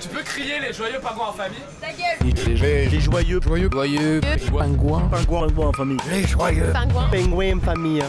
Tu peux crier les joyeux pingouins en famille Ta gueule. Les, les joyeux, joyeux, Joyeux. Pingouins, pingouins, pingouins en famille. Les joyeux. Pingouin pingouins en famille.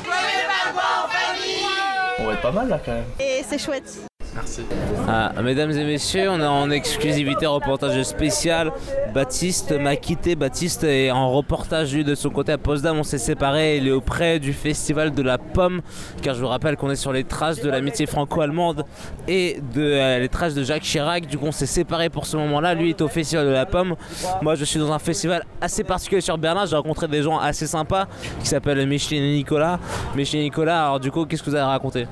On va être pas mal là quand même. Et c'est chouette Merci. Ah, mesdames et messieurs, on est en exclusivité reportage spécial. Baptiste m'a quitté. Baptiste est en reportage lui de son côté à Potsdam. On s'est séparés. Il est auprès du festival de la pomme. Car je vous rappelle qu'on est sur les traces de l'amitié franco-allemande et de euh, les traces de Jacques Chirac. Du coup, on s'est séparés pour ce moment-là. Lui est au festival de la pomme. Moi, je suis dans un festival assez particulier sur Berlin. J'ai rencontré des gens assez sympas qui s'appellent Micheline et Nicolas. Micheline et Nicolas, alors du coup, qu'est-ce que vous avez raconté?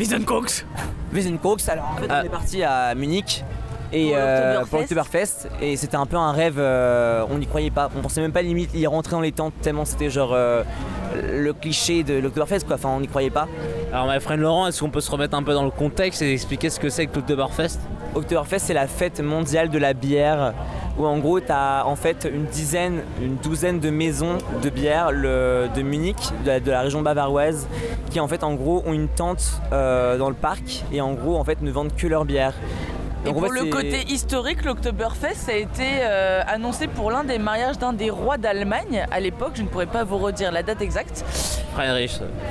Wiesenkoks. Wiesenkoks, alors en fait Ah. on est parti à Munich et Pour euh, pour l'Oktoberfest et c'était un peu un rêve, euh, on n'y croyait pas, on pensait même pas limite y rentrer dans les tentes tellement c'était genre euh, le cliché de l'Oktoberfest quoi, enfin on n'y croyait pas. Alors, my friend Laurent, est-ce qu'on peut se remettre un peu dans le contexte et expliquer ce que c'est que l'Oktoberfest Oktoberfest c'est la fête mondiale de la bière où en gros tu as en fait une dizaine, une douzaine de maisons de bière de Munich, de la, de la région bavaroise qui en fait en gros ont une tente euh, dans le parc et en gros en fait ne vendent que leur bière. Et pour le côté historique, l'Oktoberfest ça a été euh, annoncé pour l'un des mariages d'un des rois d'Allemagne à l'époque. Je ne pourrais pas vous redire la date exacte.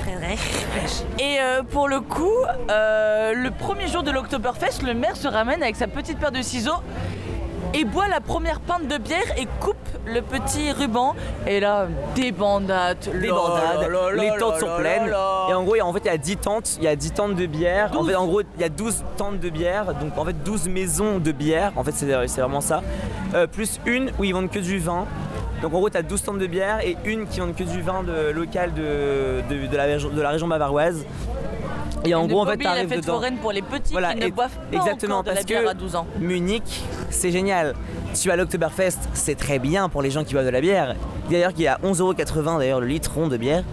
Friedrich. Et euh, pour le coup, euh, le premier jour de l'Oktoberfest, le maire se ramène avec sa petite paire de ciseaux et boit la première pinte de bière et coupe le petit ruban. Et là, des bandades, des bandades, les tentes sont pleines. Et en gros, il y a- en fait, il y a 10 tentes, il y a 10 tentes de bière. En fait, en gros, il y a 12 tentes de bière, donc en fait 12 maisons de bière. En fait, c'est vraiment ça. Euh, plus une où ils vendent que du vin. Donc en gros, tu as 12 tentes de bière et une qui vendent que du vin de, local de, de, de la, région- de la région bavaroise. Et en gros, en fait, la t'arrives fête dedans. foraine pour les petits Voilà, qui ne et- boivent pas exactement, encore de la parce bière que- à 12 ans. Munich, c'est génial. Tu vas à l'Oktoberfest, c'est très bien pour les gens qui boivent de la bière. D'ailleurs, il y a 11,80€ d'ailleurs le litre rond de bière.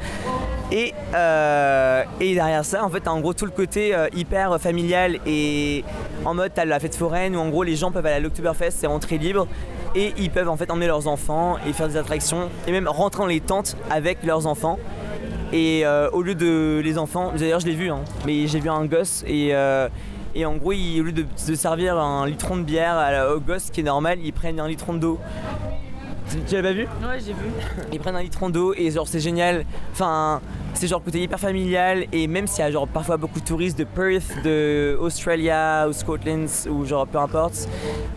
Et, euh, et derrière ça, en fait, t'as en gros tout le côté euh, hyper familial et en mode t'as la fête foraine où en gros les gens peuvent aller à l'Oktoberfest, c'est entrée libre et ils peuvent en fait emmener leurs enfants et faire des attractions et même rentrer dans les tentes avec leurs enfants. Et euh, au lieu de les enfants, d'ailleurs je l'ai vu, hein, mais j'ai vu un gosse et, euh, et en gros, ils- au lieu de, de servir un litron de bière à la- au gosse qui est normal, ils prennent un litron d'eau. Tu- Tu l'as pas vu? Ouais, j'ai vu. ils prennent un litron d'eau et genre c'est génial. Enfin, c'est genre côté hyper familial et même s'il y a genre parfois beaucoup de touristes de Perth, de Australia ou Scotland ou genre peu importe,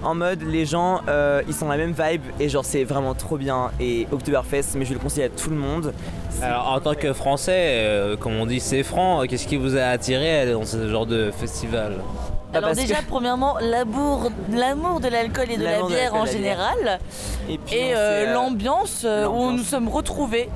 en mode les gens euh, ils sont dans la même vibe et genre c'est vraiment trop bien et Oktoberfest mais je le conseille à tout le monde. Alors, en tant que Français, euh, comme on dit, c'est franc, qu'est-ce qui vous a attiré dans ce genre de festival? Alors parce déjà, que- premièrement, l'amour l'amour de l'alcool et de la de bière en général. Et euh, l'ambiance où nous sommes retrouvés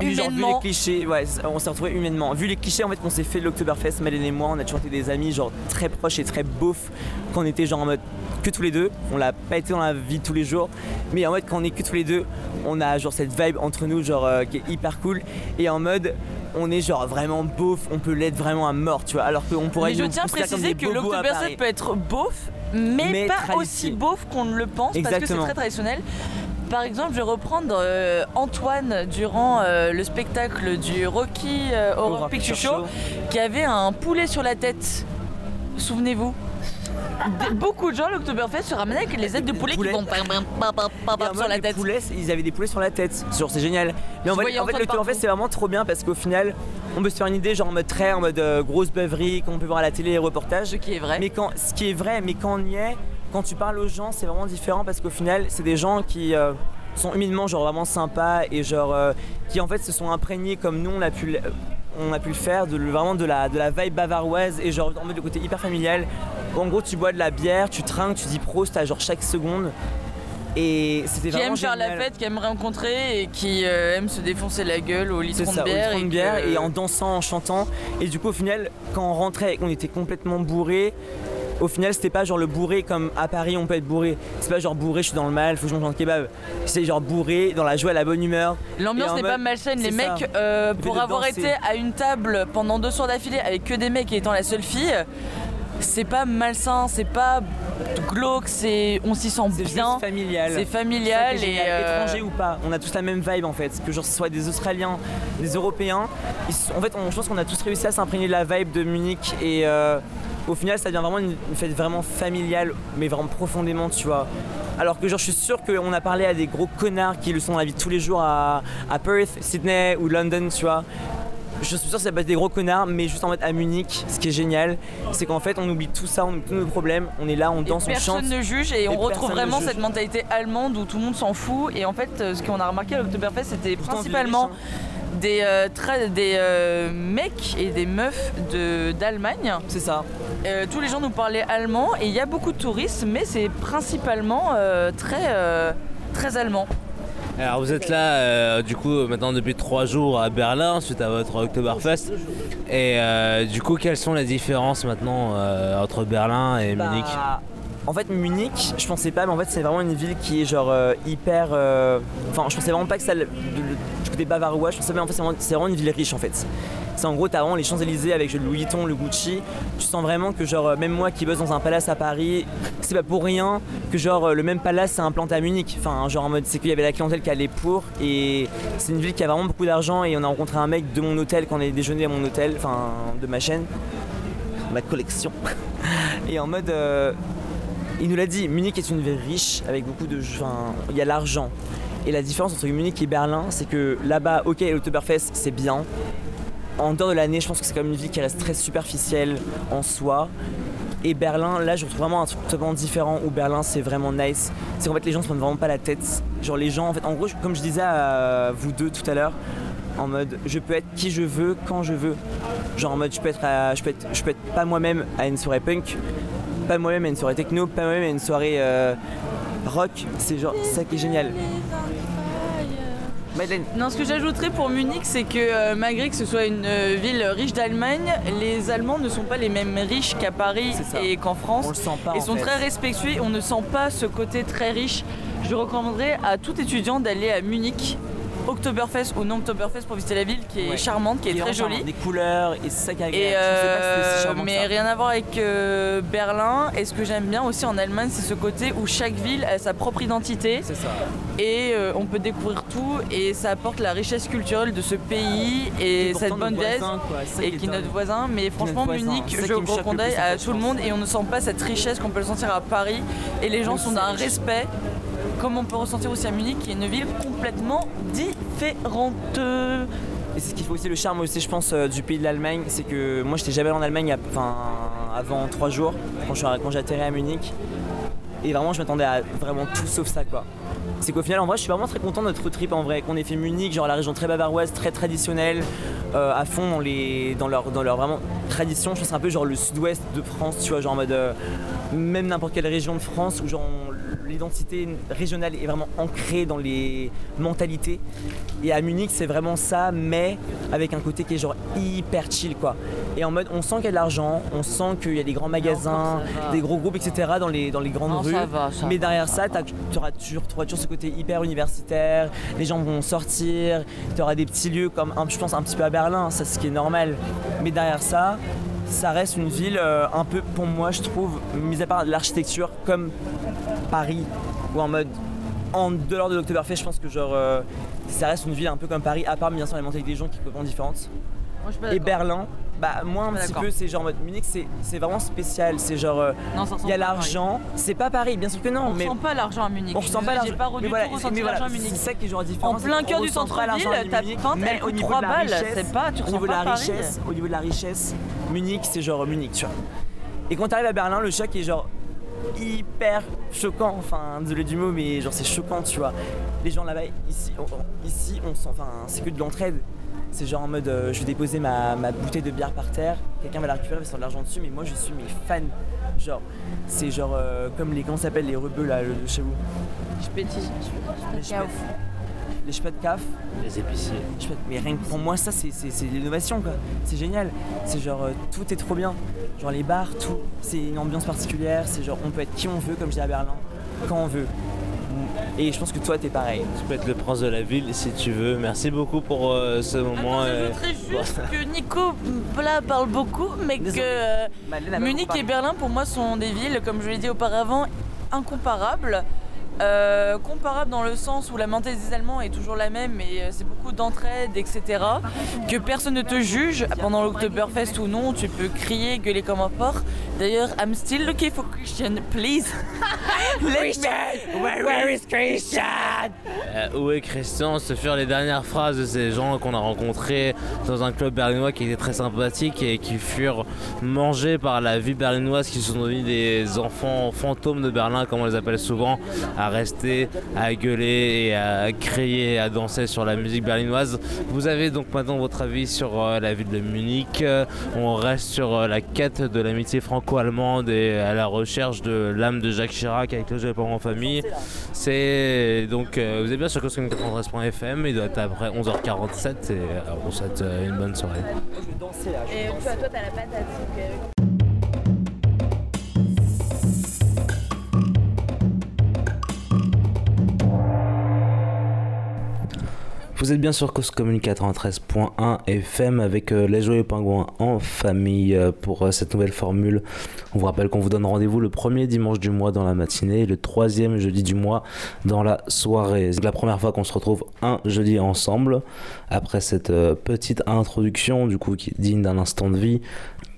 Vu, genre, vu les clichés, ouais, on s'est retrouvés humainement. Vu les clichés en fait qu'on s'est fait de l'Oktoberfest, Malène et moi, on a toujours été des amis genre très proches et très beaufs quand on était genre en mode que tous les deux. On l'a pas été dans la vie tous les jours, mais en mode quand on est que tous les deux, on a genre cette vibe entre nous genre euh, qui est hyper cool et en mode on est genre vraiment beauf, on peut l'être vraiment à mort, tu vois. Alors qu'on pourrait Mais je tiens à préciser que Paris. peut être beauf, mais, Mais pas aussi beauf qu'on ne le pense, parce que c'est très traditionnel. Par exemple, je vais reprendre euh, Antoine durant euh, le spectacle du Rocky euh, Horror Horror Picture Picture Show, qui avait un poulet sur la tête. Souvenez-vous. Des- Beaucoup de gens, à l'Oktoberfest, se ramenaient avec les ailes de poulet, poulet. qui vont pam, pam, pam, pam, pam, Et en sur mode, la les tête. poulets, ils avaient des poulets sur la tête. Genre c'est génial. Mais en fait, voyais en fait Antoine le Oktoberfest partout. c'est vraiment trop bien parce qu'au final, on peut se faire une idée genre en mode très en mode euh, grosse beuverie qu'on peut voir à la télé les reportages. Ce qui est vrai. Mais quand ce qui est vrai, mais quand on y est, quand tu parles aux gens, c'est vraiment différent parce qu'au final, c'est des gens qui euh, sont humainement genre vraiment sympas et genre euh, qui en fait se sont imprégnés comme nous on a pu le- on a pu le faire de vraiment de la de la vibe bavaroise et genre en mode le côté hyper familial. En gros, tu bois de la bière, tu trinques, tu dis prost à genre chaque seconde. Et c'était qui vraiment aime faire la fête, qui aime rencontrer et qui euh, aime se défoncer la gueule au litron ça, de au bière. litre de et bière que- et en dansant, en chantant. Et du coup, au final, quand on rentrait et qu'on était complètement bourré, au final, c'était pas genre le bourré comme à Paris, on peut être bourré. C'est pas genre bourré, je suis dans le mal, faut que je mange un kebab. C'est genre bourré, dans la joie, la bonne humeur. L'ambiance n'est pas malsaine. Les ça. mecs, euh, pour avoir danser. été à une table pendant deux soirs d'affilée avec que des mecs et étant la seule fille, c'est pas malsain, c'est pas glauque, c'est on s'y sent C'est bien. juste familial. C'est C'est familial et euh, étranger ou pas, on a tous la même vibe en fait. Que genre ce soit des Australiens, des Européens, ils en fait, on- je pense qu'on a tous réussi à s'imprégner de la vibe de Munich et euh, au final ça devient vraiment une, une fête vraiment familiale, mais vraiment profondément, tu vois. Alors que genre je suis sûr qu'on a parlé à des gros connards qui le sont dans la vie tous les jours à, à Perth, Sydney ou London, tu vois. Je suis sûr que ça va être des gros connards, mais juste en mode à Munich, ce qui est génial, c'est qu'en fait on oublie tout ça, on oublie tous nos problèmes, on est là, on Et danse, on chante. personne ne juge et, on retrouve vraiment cette mentalité allemande où tout le monde s'en fout. Et en fait, euh, ce qu'on a remarqué à l'Oktoberfest, c'était principalement riche, des, euh, des euh, mecs et des meufs de- d'Allemagne. C'est ça. Euh, tous les gens nous parlaient allemand et il y a beaucoup de touristes, mais c'est principalement très, très allemand. Alors vous êtes là euh, du coup maintenant depuis trois jours à Berlin suite à votre Oktoberfest. Et euh, du coup quelles sont les différences maintenant euh, entre Berlin et Bah, Munich? En fait, Munich, je pensais pas, mais en fait, c'est vraiment une ville qui est genre hyper. Enfin, je pensais vraiment pas que ça. du côté bavarois, je pensais mais en fait, c'est vraiment, c'est vraiment une ville riche en fait. C'est en gros, t'as vraiment les Champs-Élysées avec le Louis Vuitton, le Gucci. Tu sens vraiment que, genre, euh, même moi qui bosse dans un palace à Paris, c'est pas pour rien que, genre, euh, le même palace s'est implanté à Munich. Enfin, genre, en mode, c'est qu'il y avait la clientèle qui allait pour. Et c'est une ville qui a vraiment beaucoup d'argent. Et on a rencontré un mec de mon hôtel quand on est déjeuné à mon hôtel, enfin, de ma chaîne, ma collection. Et en mode. euh, il nous l'a dit, Munich est une ville riche avec beaucoup de. Enfin, il y a l'argent. Et la différence entre Munich et Berlin, c'est que là-bas, ok, l'Oktoberfest, c'est bien. En dehors de l'année, je pense que c'est quand même une ville qui reste très superficielle en soi. Et Berlin, là, je retrouve vraiment un truc totalement différent où Berlin, c'est vraiment nice. C'est qu'en fait, les gens se prennent vraiment pas la tête. Genre, les gens, en fait, en gros, comme je disais à vous deux tout à l'heure, en mode, je peux être qui je veux, quand je veux. Genre, en mode, je peux être, je peux être, je peux être pas moi-même à une soirée punk, pas moi-même à une soirée techno, pas moi-même à une soirée euh, rock. C'est genre ça qui est génial. Madeleine, Non, ce que j'ajouterais pour Munich, c'est que euh, malgré que ce soit une euh, ville riche d'Allemagne, les Allemands ne sont pas les mêmes riches qu'à Paris et qu'en France. on le sent pas. Ils sont fait. très respectueux, on ne sent pas ce côté très riche. Je recommanderais à tout étudiant d'aller à Munich, Oktoberfest ou non Oktoberfest pour visiter la ville qui est Ouais. charmante, qui est Il très jolie. Des couleurs et c'est ça qui est agréable. Et pas euh, mais ça. rien à voir avec euh, Berlin. Et ce que j'aime bien aussi en Allemagne, c'est ce côté où chaque ville a sa propre identité C'est ça. et euh, on peut découvrir tout et ça apporte la richesse culturelle de ce pays et, cette bonne ça et qui est notre voisin. Mais franchement, Munich, je recommande à tout le monde et on ne sent pas cette richesse qu'on peut le sentir à Paris. Et les gens sont d'un respect, comme on peut ressentir aussi à Munich, qui est une ville complètement différente. Et c'est ce qui fait aussi le charme aussi, je pense, euh, du pays de l'Allemagne, c'est que moi, j'étais jamais en Allemagne, avant trois jours, quand j'ai atterri à Munich. Et vraiment, je m'attendais à vraiment tout sauf ça, quoi. C'est qu'au final, en vrai, je suis vraiment très content de notre trip en vrai. Qu'on ait fait Munich, genre la région très bavaroise, très traditionnelle, euh, à fond dans, les, dans, leur, vraiment tradition. Je pense un peu genre le sud-ouest de France, tu vois, genre en mode. euh, même n'importe quelle région de France où genre l'identité régionale est vraiment ancrée dans les mentalités. Et à Munich, c'est vraiment ça, mais avec un côté qui est genre hyper chill, quoi. Et en mode, on sent qu'il y a de l'argent, on sent qu'il y a des grands magasins, des gros groupes, etc. dans les, dans les grandes Non, rues. ça va, ça mais derrière ça t'as- t'auras toujours, ce côté hyper universitaire, les gens vont sortir, tu auras des petits lieux comme, je pense, un petit peu à Berlin, ça c'est ce qui est normal. Mais derrière ça, ça reste une ville euh, un peu, pour moi, je trouve, mis à part l'architecture, comme Paris, ou en mode, en dehors de l'Oktoberfest, je pense que genre, euh, ça reste une ville un peu comme Paris, à part bien sûr les mentalités des gens qui sont complètement différentes. Moi, je suis pas Et. Berlin, bah moi un petit peu, c'est genre en mode Munich, c'est vraiment spécial, c'est genre, euh, il y a l'argent, c'est pas Paris, bien sûr que non, On mais ressent pas l'argent à Munich. on ressent pas l'argent. Mais voilà, mais l'argent voilà, à Munich. C'est ça qui est genre différent. En plein cœur du centre-ville, l'argent à ta Munich, pinte, mais au niveau 3 de la balles, richesse, c'est pas- tu au niveau de la richesse, au niveau de la richesse, Munich c'est genre Munich, tu vois. Et quand t'arrives à Berlin, le choc est genre hyper choquant, enfin désolé du mot, mais genre c'est choquant, tu vois. Les gens là-bas, ici, on- ici, on sent, enfin c'est que de l'entraide. C'est genre en mode, euh, je vais déposer ma, ma bouteille de bière par terre, quelqu'un va la récupérer, va se faire de l'argent dessus, mais moi je suis mes fans. Genre, c'est genre euh, comme les, comment ça s'appelle, les rebeux là, le- chez vous. Je pétille. Les chepets- les chepets de caf. Les épiciers. Mais rien que pour moi, ça, c'est, c'est, c'est l'innovation, quoi. C'est génial. C'est genre, euh, tout est trop bien. Genre, les bars, tout. C'est une ambiance particulière. C'est genre, on peut être qui on veut, comme je dis à Berlin, quand on veut. Et je pense que toi, t'es pareil. Tu peux être le prince de la ville si tu veux. Merci beaucoup pour euh, ce moment. Attends, euh, juste que Nico là, parle beaucoup, mais Désolé. que euh, pas Munich et. Berlin, pour moi, sont des villes, comme je l'ai dit auparavant, incomparables. Euh, comparables dans le sens où la mentalité des Allemands est toujours la même et euh, c'est beaucoup d'entraide, etc. Que personne ne te juge pendant l'Oktoberfest ou non, tu peux crier, gueuler comme un porc, D'ailleurs, I'm still looking for Christian, please. Christian, where is Christian? Euh, où est Christian? Ce furent les dernières phrases de ces gens qu'on a rencontrés dans un club berlinois qui était très sympathique et qui furent mangés par la vie berlinoise, qui sont devenus des enfants fantômes de Berlin, comme on les appelle souvent, à rester, à gueuler et à crier, à danser sur la musique berlinoise. Vous avez donc maintenant votre avis sur euh, la ville de Munich. Euh, on reste sur euh, la quête de l'amitié franco-allemande et à la recherche de l'âme de Jacques Chirac avec le jeu en famille. C'est donc vous êtes bien sur coscom93.fm, il doit être après 11h47 et on souhaite une bonne soirée. Et toi, toi, t'as la patate. Vous êtes bien sur Cause Commune 93.1 FM avec euh, les Joyeux Pingouins en famille euh, pour euh, cette nouvelle formule. On vous rappelle qu'on vous donne rendez-vous le premier dimanche du mois dans la matinée et le troisième jeudi du mois dans la soirée. C'est la première fois qu'on se retrouve un jeudi ensemble après cette petite introduction du coup qui est digne d'un instant de vie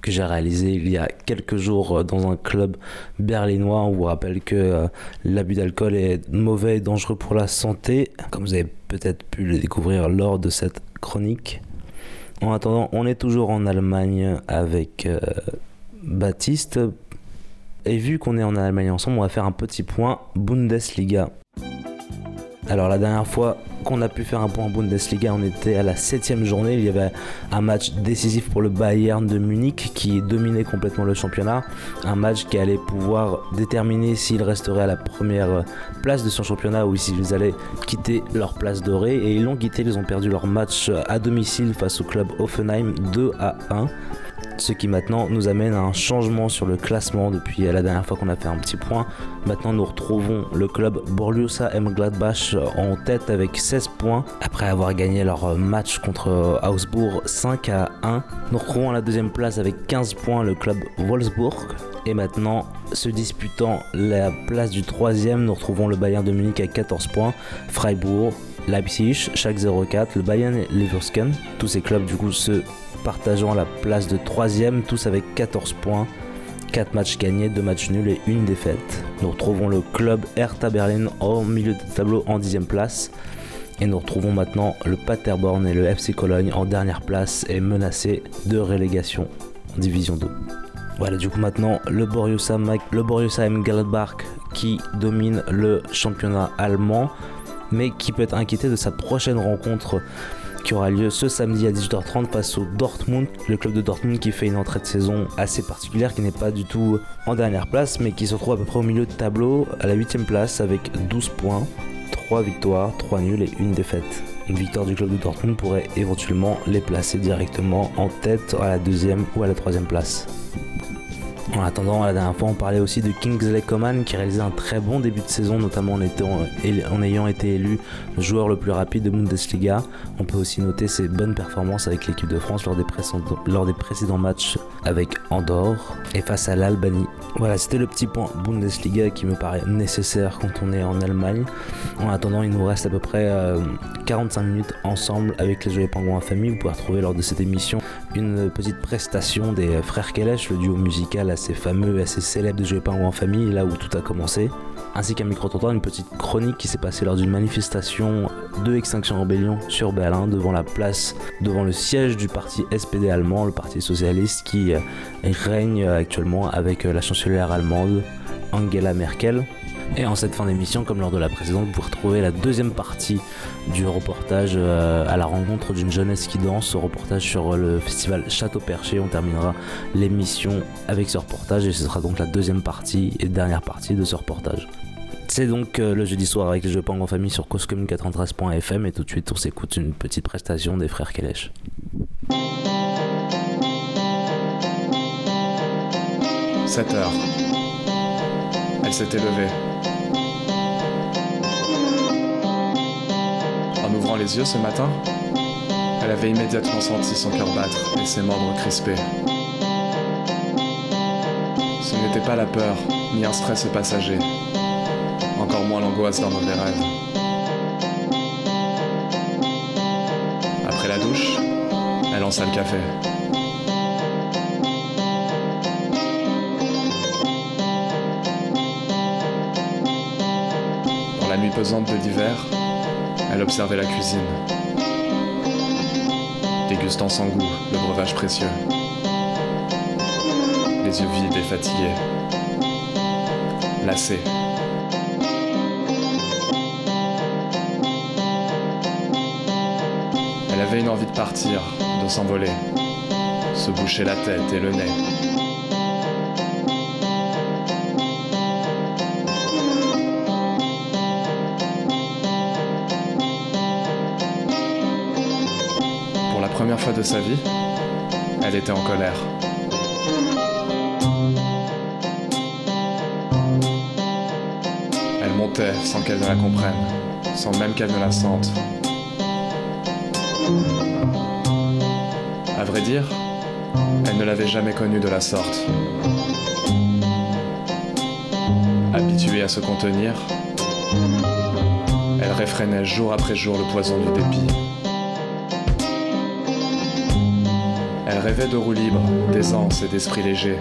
que j'ai réalisé il y a quelques jours euh, dans un club berlinois. On vous rappelle que euh, l'abus d'alcool est mauvais et dangereux pour la santé, comme vous avez peut-être pu le découvrir lors de cette chronique. En attendant, on est toujours en Allemagne avec euh, Baptiste. Et vu qu'on est en Allemagne ensemble, on va faire un petit point Bundesliga. Alors la dernière fois qu'on a pu faire un point en Bundesliga, on était à la septième journée. Il y avait un match décisif pour le Bayern de Munich qui dominait complètement le championnat. Un match qui allait pouvoir déterminer s'ils resteraient à la première place de son championnat ou s'ils allaient quitter leur place dorée. Et ils l'ont quitté, ils ont perdu leur match à domicile face au club Offenheim 2 à 1. Ce qui maintenant nous amène à un changement sur le classement depuis la dernière fois qu'on a fait un petit point. Maintenant nous retrouvons le club Borussia Mönchengladbach en tête avec 16 points après avoir gagné leur match contre Augsbourg 5 à 1. Nous retrouvons à la deuxième place avec 15 points le club Wolfsburg. Et maintenant, se disputant la place du troisième, nous retrouvons le Bayern de Munich avec 14 points, Freiburg, Leipzig, Schalke 04, le Bayern et Leverkusen. Tous ces clubs du coup se partageant la place de troisième, tous avec 14 points. 4 matchs gagnés, 2 matchs nuls et une défaite. Nous retrouvons le club Hertha Berlin au milieu du tableau en 10 place. Et nous retrouvons maintenant le Paderborn et le FC Cologne en dernière place et menacés de relégation en division 2. Voilà, du coup maintenant le Borussia, le Borussia qui domine le championnat allemand, mais qui peut être inquiété de sa prochaine rencontre qui aura lieu ce samedi à 18h30 face au Dortmund, le club de Dortmund qui fait une entrée de saison assez particulière, qui n'est pas du tout en dernière place, mais qui se trouve à peu près au milieu de tableau, à la 8 place avec 12 points, 3 victoires, 3 nuls et une défaite. Une victoire du club de Dortmund pourrait éventuellement les placer directement en tête à la deuxième ou à la troisième place. En attendant, la dernière fois, on parlait aussi de Kingsley Coman qui réalisait un très bon début de saison, notamment en, en ayant été élu joueur le plus rapide de Bundesliga. On peut aussi noter ses bonnes performances avec l'équipe de France lors des, précédents, matchs avec Andorre et face à l'Albanie. Voilà, c'était le petit point Bundesliga qui me paraît nécessaire quand on est en Allemagne. En attendant, il nous reste à peu près euh, 45 minutes ensemble avec les Joyeux Pingouins en famille. Vous pouvez retrouver lors de cette émission une petite prestation des frères Kelesh, le duo musical assez fameux et assez célèbre de Joyeux Pingouins en famille, là où tout a commencé. Ainsi qu'un micro-trottoir, une petite chronique qui s'est passée lors d'une manifestation de Extinction Rebellion sur Berlin, devant la place, devant le siège du parti SPD allemand, le parti socialiste qui euh, règne actuellement avec euh, la chancelière allemande Angela Merkel. Et en cette fin d'émission, comme lors de la précédente, vous retrouvez la deuxième partie du reportage euh, à la rencontre d'une jeunesse qui danse, reportage sur le festival Château Perché. On terminera l'émission avec ce reportage et ce sera donc la deuxième partie et dernière partie de ce reportage. C'est donc euh, le jeudi soir avec les Jeux Pang en famille sur causecommune93.fm et tout de suite on s'écoute une petite prestation des frères Kelesh. 7 heures. Elle s'était levée. En ouvrant les yeux ce matin, elle avait immédiatement senti son cœur battre et ses membres crispés. Ce n'était pas la peur, ni un stress passager, encore moins l'angoisse d'un mauvais rêve. Après la douche, elle lança le café. Dans la nuit pesante de l'hiver, elle observait la cuisine, dégustant sans goût le breuvage précieux. Les yeux vides et fatigués, lassés. Elle avait une envie de partir, de s'envoler, se boucher la tête et le nez. Première fois de sa vie, elle était en colère. Elle montait sans qu'elle ne la comprenne, sans même qu'elle ne la sente. À vrai dire, elle ne l'avait jamais connue de la sorte. Habituée à se contenir, elle réfrénait jour après jour le poison du dépit. Rêvait de roues libres, d'aisance et d'esprit léger.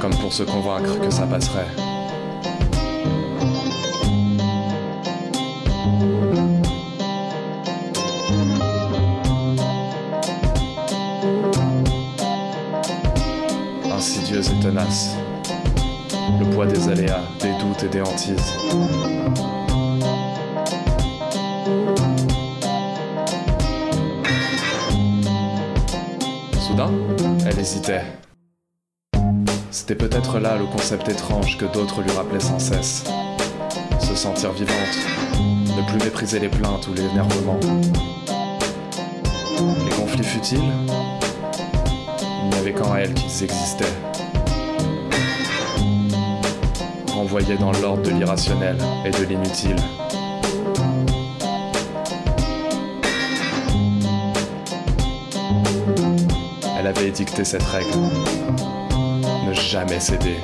Comme pour se convaincre que ça passerait. Insidieuse et tenace. Le poids des aléas, des doutes et des hantises. C'était peut-être là le concept étrange que d'autres lui rappelaient sans cesse. Se sentir vivante, ne plus mépriser les plaintes ou l'énervement. Les conflits futiles, il n'y avait qu'en elle qu'ils existaient. Renvoyés dans l'ordre de l'irrationnel et de l'inutile. Avait édicté cette règle. Ne jamais céder.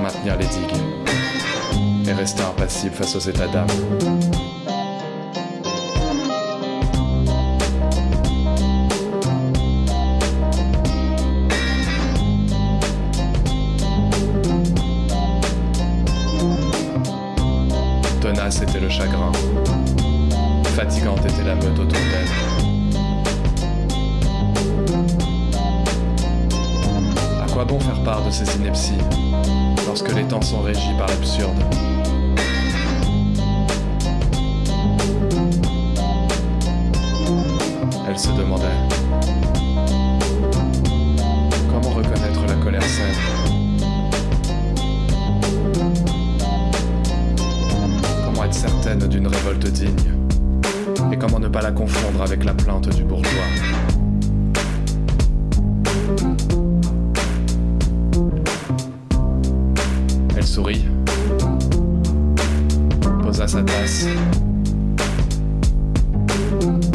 Maintenir les digues. Et rester impassible face aux états d'âme. Quoi bon faire part de ces inepties lorsque les temps sont régis par l'absurde Elle se demandait comment reconnaître la colère saine. Comment être certaine d'une révolte digne et comment ne pas la confondre avec la plainte du bourgeois. Tasse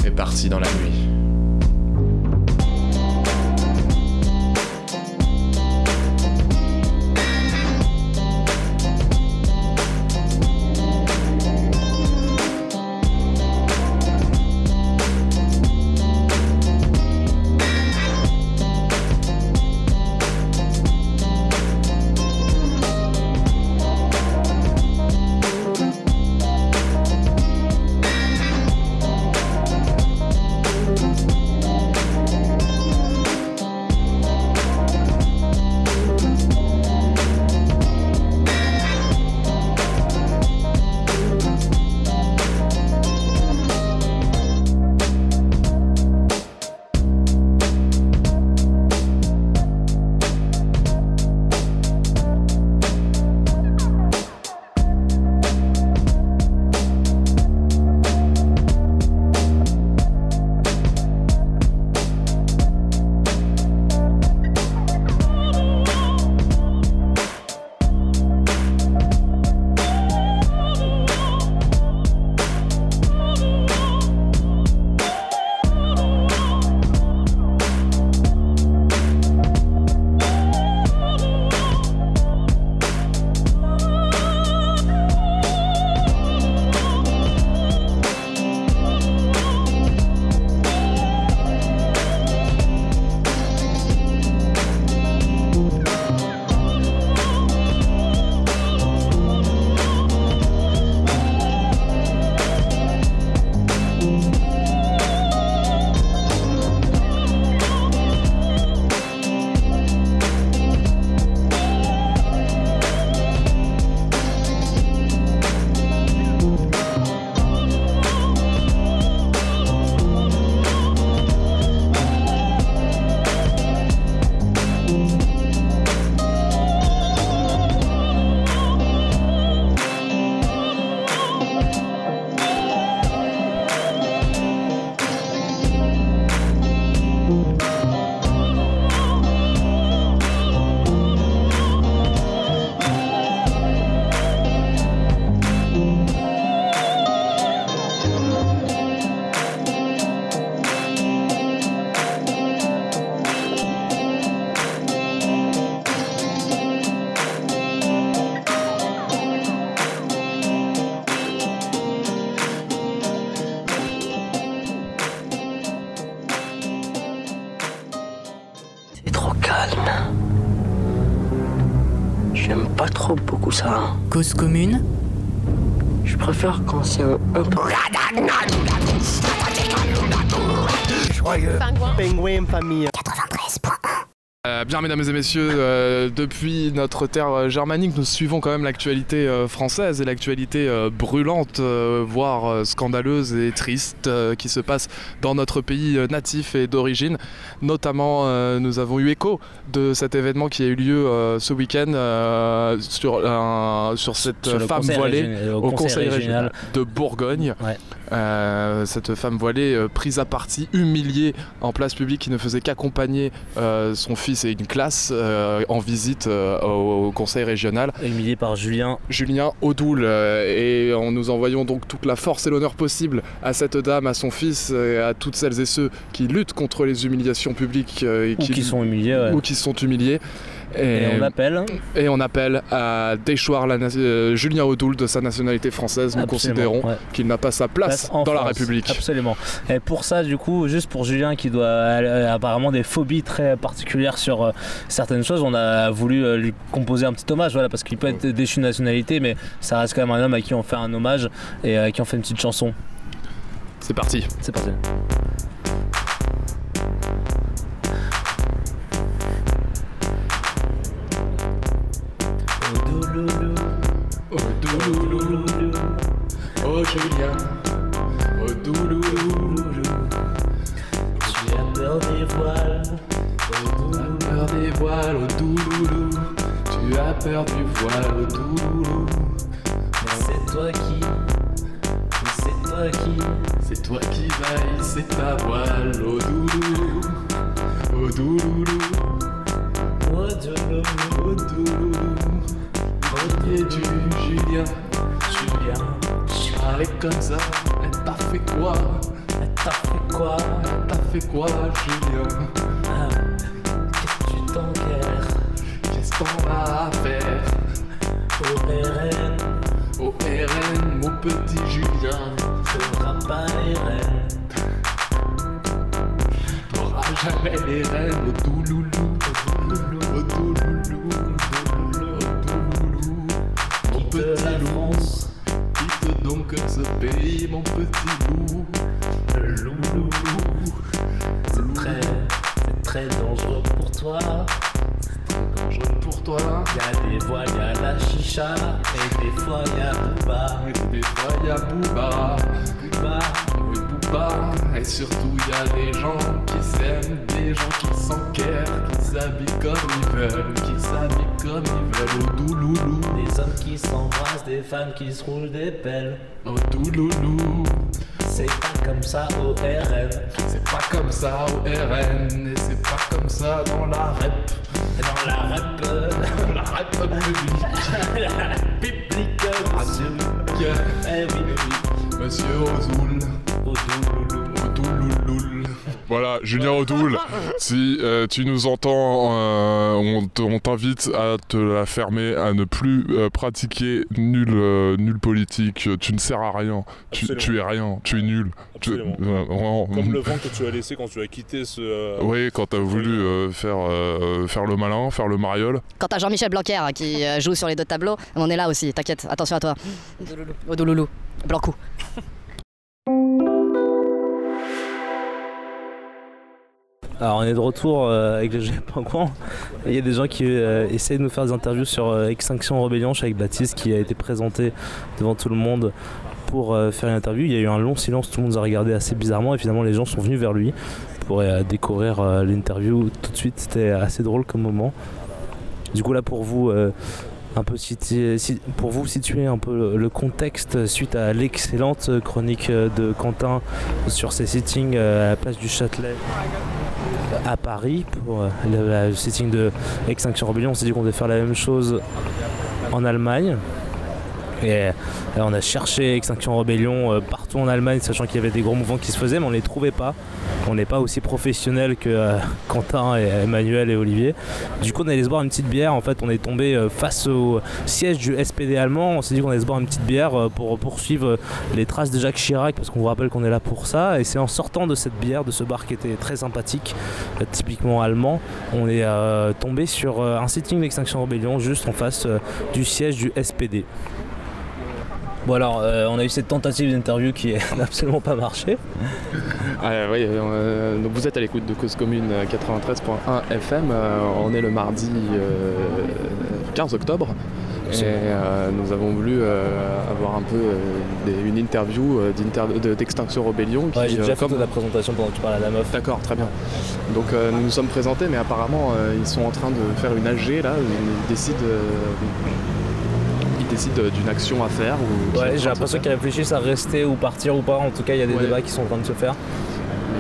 et partit dans la nuit. Commune Je préfère quand c'est un, un peu... Joyeux. Pingouin famille. Bien, mesdames et messieurs, euh, depuis notre terre euh, germanique, nous suivons quand même l'actualité euh, française et l'actualité euh, brûlante, voire scandaleuse et triste qui se passe dans notre pays natif et d'origine. Notamment, nous avons eu écho de cet événement qui a eu lieu ce week-end sur, sur cette Sur femme voilée au conseil régional de Bourgogne. Ouais. Cette femme voilée prise à partie, humiliée en place publique, qui ne faisait qu'accompagner son fils et une classe euh, en visite euh, au, au conseil régional. Humilié par Julien. Julien Audoul. euh, et en nous envoyons donc toute la force et l'honneur possible à cette dame, à son fils, et à toutes celles et ceux qui luttent contre les humiliations publiques Ou qui sont humiliés. ouais. ou qui sont humiliés. Et on appelle. et on appelle à déchoir la euh, Julien Audoul de sa nationalité française. Nous Absolument, considérons ouais. qu'il n'a pas sa place dans la. République. Absolument. Et pour ça, du coup, juste pour Julien qui doit euh, apparemment des phobies très particulières sur euh, certaines choses, on a voulu lui composer un petit hommage, voilà, parce qu'il peut être déchu de nationalité, mais ça reste quand même un homme à qui on fait un hommage et à qui on fait une petite chanson. C'est parti. C'est parti. Oh douloulou, oh Julien, oh douloulou, Tu as peur des voiles, peur des voiles, oh douloulou, tu as peur du voile, oh douloulou, c'est toi qui, c'est toi qui, c'est toi qui vaille, c'est ta voile, oh douloulou, oh douloulou, oh du Julien, Julien, parler comme ça, elle t'a fait quoi, t'as fait quoi? Elle t'a fait quoi Julien, Qu'est-ce que tu t'enguères qu'est-ce qu'on va faire? Au RN Au RN, mon petit Julien, T'auras pas les reines, t'auras jamais les rênes femmes qui se roulent des pelles. au douloulou. C'est pas comme ça au RN. C'est pas comme ça au RN et c'est pas comme ça dans la rep. Dans la rap, euh, Dans la rep publique. publique, monsieur. Eh oui, oui, Monsieur Ozoul. Odoulouloul. Voilà, Julien Odoul, si euh, tu nous entends, euh, on t- on t'invite à te la fermer, à ne plus euh, pratiquer nul, euh, nul politique. Tu ne sers à rien. Tu, tu es rien. Tu es nul. Tu- euh, vraiment. Comme le vent que tu as laissé quand tu as quitté ce. euh, Oui, quand t'as voulu euh, faire, euh, faire le malin, faire le mariole. Quand t'as Jean-Michel Blanquer hein, qui joue sur les deux tableaux, on est là aussi, t'inquiète, attention à toi. Au douloulou. Alors on est de retour euh, avec le GP Pingouin. Et Il y a des gens qui euh, essayent de nous faire des interviews sur euh, Extinction Rebellion. Avec Baptiste qui a été présenté devant tout le monde pour faire une interview. Il y a eu un long silence, tout le monde nous a regardé assez bizarrement et finalement les gens sont venus vers lui pour découvrir l'interview tout de suite. C'était assez drôle comme moment. Du coup là pour vous, un peu pour vous situer un peu le, contexte suite à l'excellente chronique de Quentin sur ses sittings euh, à la place du Châtelet à Paris pour euh, le, le sitting de Extinction Rebellion. On s'est dit qu'on devait faire la même chose en Allemagne. Et euh, on a cherché Extinction Rebellion partout en Allemagne, sachant qu'il y avait des gros mouvements qui se faisaient, mais on les trouvait pas. On n'est pas aussi professionnels que euh, Quentin et Emmanuel et Olivier. Du coup, on allait se boire une petite bière. En fait, on est tombé euh, face au siège du SPD allemand. On s'est dit qu'on allait se boire une petite bière euh, pour poursuivre les traces de Jacques Chirac, parce qu'on vous rappelle qu'on est là pour ça. Et c'est en sortant de cette bière, de ce bar qui était très sympathique, typiquement allemand, on est tombé sur un sitting d'Extinction Rebellion juste en face du siège du SPD. Bon alors, euh, on a eu cette tentative d'interview qui n'a absolument pas marché. Ah, oui, euh, donc vous êtes à l'écoute de Cause Commune euh, 93.1 FM. euh, on est le mardi euh, 15 octobre. Et euh, nous avons voulu euh, avoir un peu euh, des- une interview euh, d'Extinction Rebellion. qui, Ouais, j'ai euh, déjà fait la présentation pendant que tu parlais à la meuf. D'accord, très bien. Donc euh, nous nous sommes présentés, mais apparemment euh, ils sont en train de faire une AG là. Ils décident, euh, décident d'une action à faire. Ou Ouais, j'ai l'impression qu'ils réfléchissent à rester ou partir ou pas. En tout cas, il y a des Ouais. débats qui sont en train de se faire.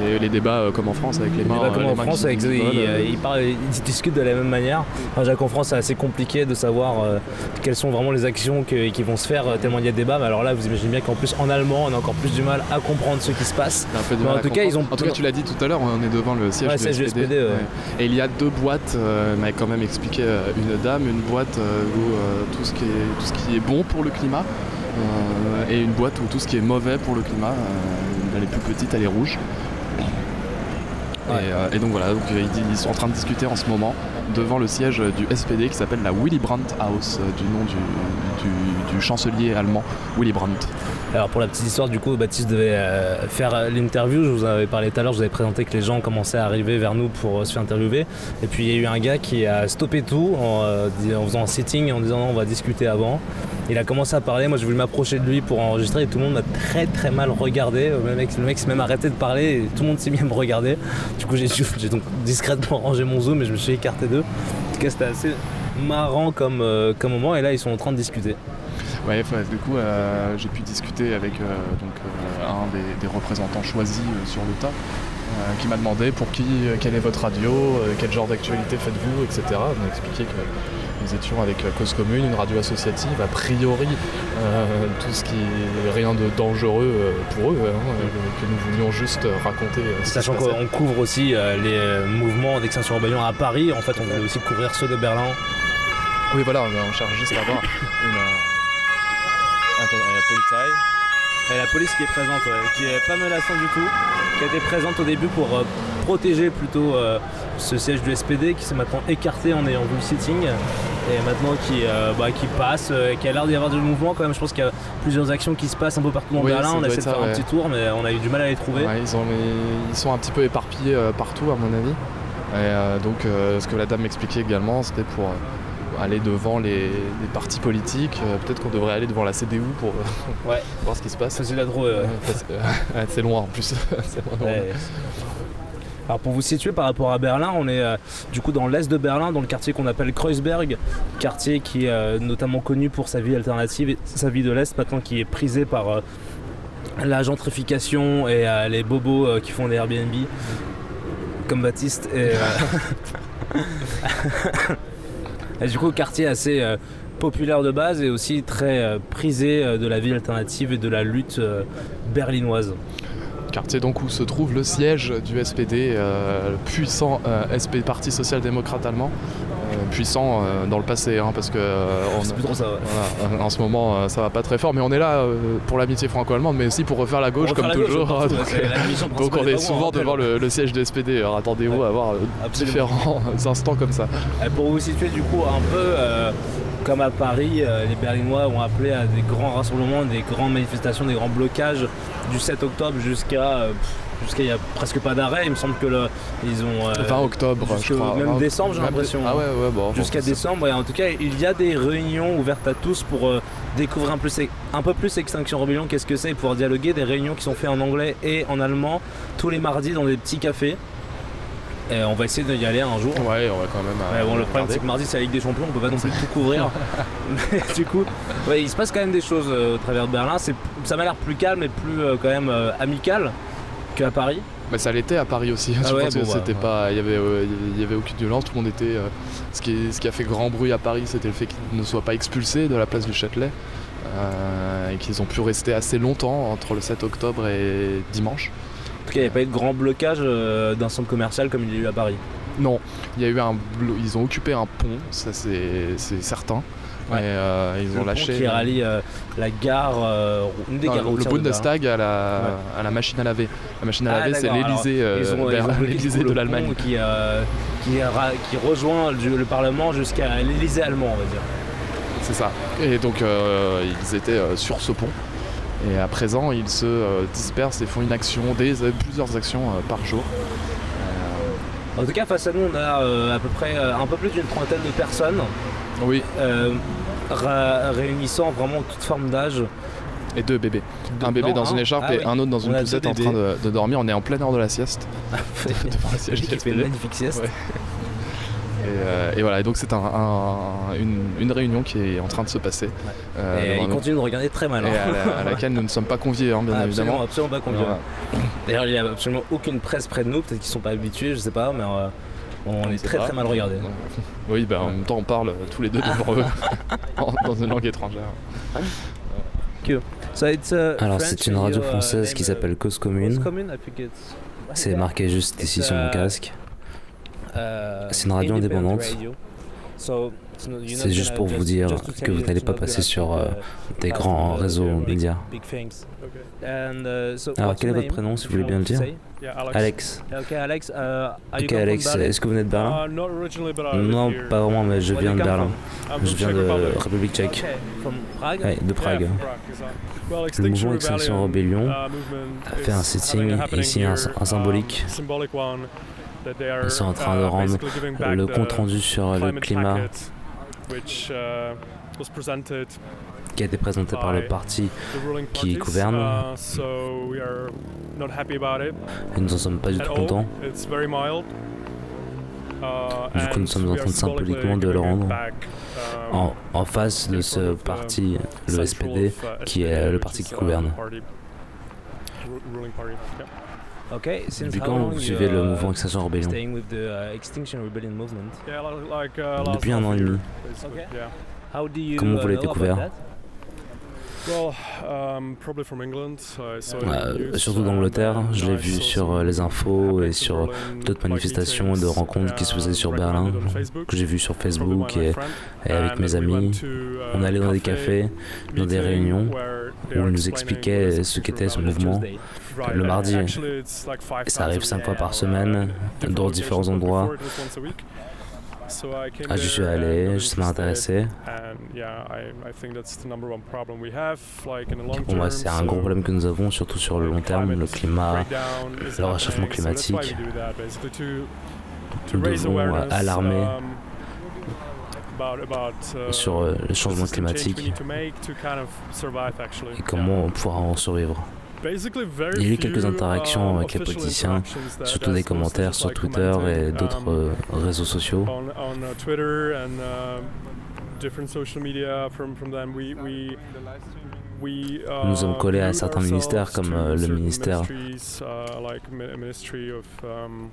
Les, les débats euh, comme en France avec les Les mains. débats comme les en mains France, qui- avec, qui ils, volent, ils parlent- ils discutent de la même manière. Enfin, Jacques, en France, c'est assez compliqué de savoir euh, quelles sont vraiment les actions que- qui vont se faire tellement il y a débat. Mais alors là, vous imaginez bien qu'en plus, en allemand, on a encore plus du mal à comprendre ce qui se passe. Un peu de Mais mal en tout cas, ils ont. comprendre. En tout cas, tu l'as dit tout à l'heure, on est devant le siège Ouais, du SPD. SPD, ouais. Et il y a deux boîtes, euh, m'a quand même expliqué une dame, une boîte où tout, ce qui est, tout ce qui est bon pour le climat euh, et une boîte où tout ce qui est mauvais pour le climat. euh, elle est plus petite, elle est rouge. Ouais. Et, euh, et donc voilà, donc, ils, ils sont en train de discuter en ce moment devant le siège du SPD qui s'appelle la Willy Brandt House, euh, du nom du, du- chancelier allemand Willy Brandt. Alors pour la petite histoire, du coup, Baptiste devait euh, faire euh, l'interview. Je vous en avais parlé tout à l'heure. Je vous avais présenté que les gens commençaient à arriver vers nous pour euh, se faire interviewer. Et puis il y a eu un gars qui a stoppé tout en, faisant un sitting et en disant non, on va discuter avant. Il a commencé à parler. Moi, j'ai voulu m'approcher de lui pour enregistrer et tout le monde m'a très très mal regardé. Le mec, le mec s'est même arrêté de parler et tout le monde s'est mis à me regarder. Du coup, j'ai donc discrètement rangé mon zoom et je me suis écarté d'eux. En tout cas, c'était assez marrant comme, euh, comme moment. Et là, ils sont en train de discuter. Ouais, du coup, euh, j'ai pu discuter avec euh, donc, euh, un des, des représentants choisis sur le tas, qui m'a demandé pour qui, quelle est votre radio, quel genre d'actualité faites-vous, etc. On m'a expliqué que nous étions avec Cause Commune, une radio associative, a priori tout ce qui est rien de dangereux pour eux, hein, que nous voulions juste raconter. ce qui Sachant qu'on couvre aussi les mouvements d'extinction rebellion à Paris, en fait on voulait aussi couvrir ceux de Berlin. Oui, voilà, on cherche juste à avoir une. euh, Attends, il y a la police Et la police qui est présente, ouais, qui est pas menaçante du tout, qui a été présente au début pour euh, protéger plutôt euh, ce siège du SPD qui s'est maintenant écarté en ayant vu le sitting et maintenant qui, euh, bah, qui passe, euh, qui a l'air d'y avoir du mouvement quand même. Je pense qu'il y a plusieurs actions qui se passent un peu partout dans Oui, Berlin. On a essayé de faire un petit tour, mais on a eu du mal à les trouver. Ouais, ils, ont, ils sont un petit peu éparpillés euh, partout, à mon avis. Et euh, donc, euh, ce que la dame m'expliquait également, c'était pour euh, aller devant les, les partis politiques. Euh, Peut-être qu'on devrait aller devant la CDU pour euh, Ouais. voir ce qui se passe. C'est la. Ouais, c'est loin en plus. Loin. Ouais. Alors pour vous situer par rapport à Berlin, on est euh, du coup dans l'est de Berlin, dans le quartier qu'on appelle Kreuzberg, quartier qui est notamment connu pour sa vie alternative et sa vie de l'est maintenant qui est prisée par la gentrification et les bobos qui font des Airbnb comme Baptiste. Et, et du coup quartier assez euh, populaire de base et aussi très euh, prisé euh, de la vie alternative et de la lutte berlinoise. Quartier donc où se trouve le siège du SPD, puissant SP Parti social-démocrate allemand. Euh, puissant euh, dans le passé, hein, parce que euh, on- C'est plus trop ça. ouais. Voilà, en ce moment ça va pas très fort, mais on est là pour l'amitié franco-allemande, mais aussi pour refaire la gauche comme la toujours. donc, on est souvent devant rappelle. le, le siège de SPD. Alors attendez-vous Ouais, à avoir absolument. différents instants comme ça. Pour vous situer du coup un peu comme à Paris, euh, les Berlinois ont appelé à des grands rassemblements, des grandes manifestations, des grands blocages du 7 octobre jusqu'à euh, jusqu'à il y a presque pas d'arrêt. Il me semble que le, ils ont euh, 20 octobre, je jusqu'au- crois. même 20 décembre, j'ai l'impression. Ah ouais, ouais, bon. Jusqu'à décembre, et en tout cas, il y a des réunions ouvertes à tous pour euh, découvrir un peu, un peu plus Extinction Rebellion, qu'est-ce que c'est, et pouvoir dialoguer. Des réunions qui sont faites en anglais et en allemand tous les mardis dans des petits cafés. Et on va essayer d'y aller un jour. Ouais, on va quand même. Ouais, bon, le problème c'est que mardi c'est la Ligue des Champions, on peut pas non plus tout couvrir. Mais du coup, ouais, il se passe quand même des choses euh, au travers de Berlin. Ça m'a l'air plus calme et plus euh, quand même euh, amical qu'à Paris. Mais ça l'était à Paris aussi. Ah je ouais, pense que bon, bah, c'était ouais. pas, il y avait, euh, il y avait aucune violence. Tout le monde était. euh, ce, qui, ce qui a fait grand bruit à Paris, c'était le fait qu'il ne soit pas expulsé de la place du Châtelet. euh, et qu'ils ont pu rester assez longtemps entre le 7 octobre et dimanche. En tout cas, il n'y a pas eu de grand blocage euh, d'un centre commercial comme il y a eu à Paris. Non, il y a eu un ils ont occupé un pont, ça c'est c'est certain. Ouais. Et, euh, ils Le ont lâché qui rallie euh, la gare, euh, une des Non, gares le Bundestag à la, Ouais. à la machine à laver. La machine à Ah, laver, c'est l'Elysée coup, de le l'Allemagne. Qui, euh, qui, rejoint le, le Parlement jusqu'à l'Elysée allemand, on va dire. C'est ça. Et donc euh, ils étaient euh, sur ce pont. Et à présent, ils se euh, dispersent et font une action, des, euh, plusieurs actions euh, par jour. En tout cas, face à nous, on a euh, à peu près euh, un peu plus d'une trentaine de personnes. Oui. Euh, réunissant vraiment toute forme d'âge. Et deux bébés. Deux- un bébé dans une un. écharpe Ah et oui. un autre dans On une poussette en train de, de dormir. On est en pleine heure de la sieste. devant la qui fait une magnifique sieste. Ouais. Et, euh, et voilà, et donc c'est un- un- une, une réunion qui est en train de se passer. euh, et devant il nous. continue de regarder très mal. Et hein. à, la- à laquelle nous ne sommes pas conviés, hein, bien Ah, évidemment. Absolument, absolument pas conviés. D'ailleurs, il n'y a absolument aucune presse près de nous. Peut-être qu'ils sont pas habitués, je sais pas, mais euh, on est très pas. très mal regardés. Oui, bah, en même temps, on parle euh, tous les deux devant eux, dans une langue étrangère. Alors c'est une radio française qui s'appelle Cause Commune. C'est marqué juste ici sur mon casque. C'est une radio indépendante. C'est juste pour vous dire que vous n'allez pas passer sur euh, des grands réseaux médias. Alors quel est votre prénom si vous voulez bien le dire? Alex. Ok Alex, est-ce que vous venez de Berlin? Non, pas vraiment, mais je viens de Berlin. Je viens de. République tchèque. De Prague. Le mouvement Extinction Rebellion, a fait un happening ici, un, symbolique. Ils sont en train de rendre le the compte rendu sur le climat qui a été présenté par le parti qui gouverne. uh, so we are not happy about it Et nous en sommes pas du tout contents. It's very mild. Uh, Du coup, nous sommes en train symboliquement de le rendre um, en, en face de ce parti, le SPD, qui est le parti qui gouverne. Okay, since Depuis quand vous suivez le uh, mouvement Extinction Rebellion staying with the uh, Extinction Rebellion movement? Depuis un an et demi. Okay. How do you, Comment vous uh, l'avez découvert um, Euh, news, surtout and d'Angleterre, je l'ai vu sur euh, les infos et sur d'autres manifestations et de rencontres qui se faisaient sur um, Berlin, que j'ai vu sur Facebook et, et avec mes amis. uh, On allait dans des café, cafés, dans des réunions où on nous is ce qu'était ce mouvement. Le mardi, ça arrive cinq fois par semaine, dans différents endroits. Ah, j'y suis allé, got ça m'a interested, intéressé. Pour moi, c'est un gros problème que nous avons, surtout sur le long terme, le climat, le réchauffement climatique. Nous devons euh, alarmer sur euh, le changement climatique et comment on pourra en survivre. Il y a eu quelques interactions uh, avec les politiciens, surtout des commentaires sur Twitter et d'autres um, euh, réseaux sociaux. uh, Nous sommes collés à certains ministères comme euh, le ministère um,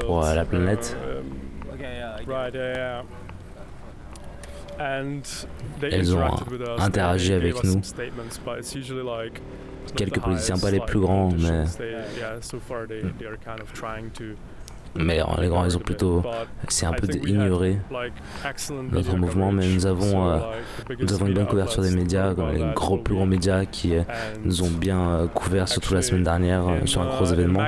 pour la planète. um, right, yeah, yeah. And they Elles ont interagi avec nous. Quelques politiciens, pas les plus grands, mais, les grands, ils ont plutôt, c'est un peu ignoré notre mouvement, mais nous avons, euh, nous avons une bonne couverture des médias, comme les gros, plus grands médias qui euh, nous ont bien euh, couverts, surtout la semaine dernière, euh, sur un gros événement.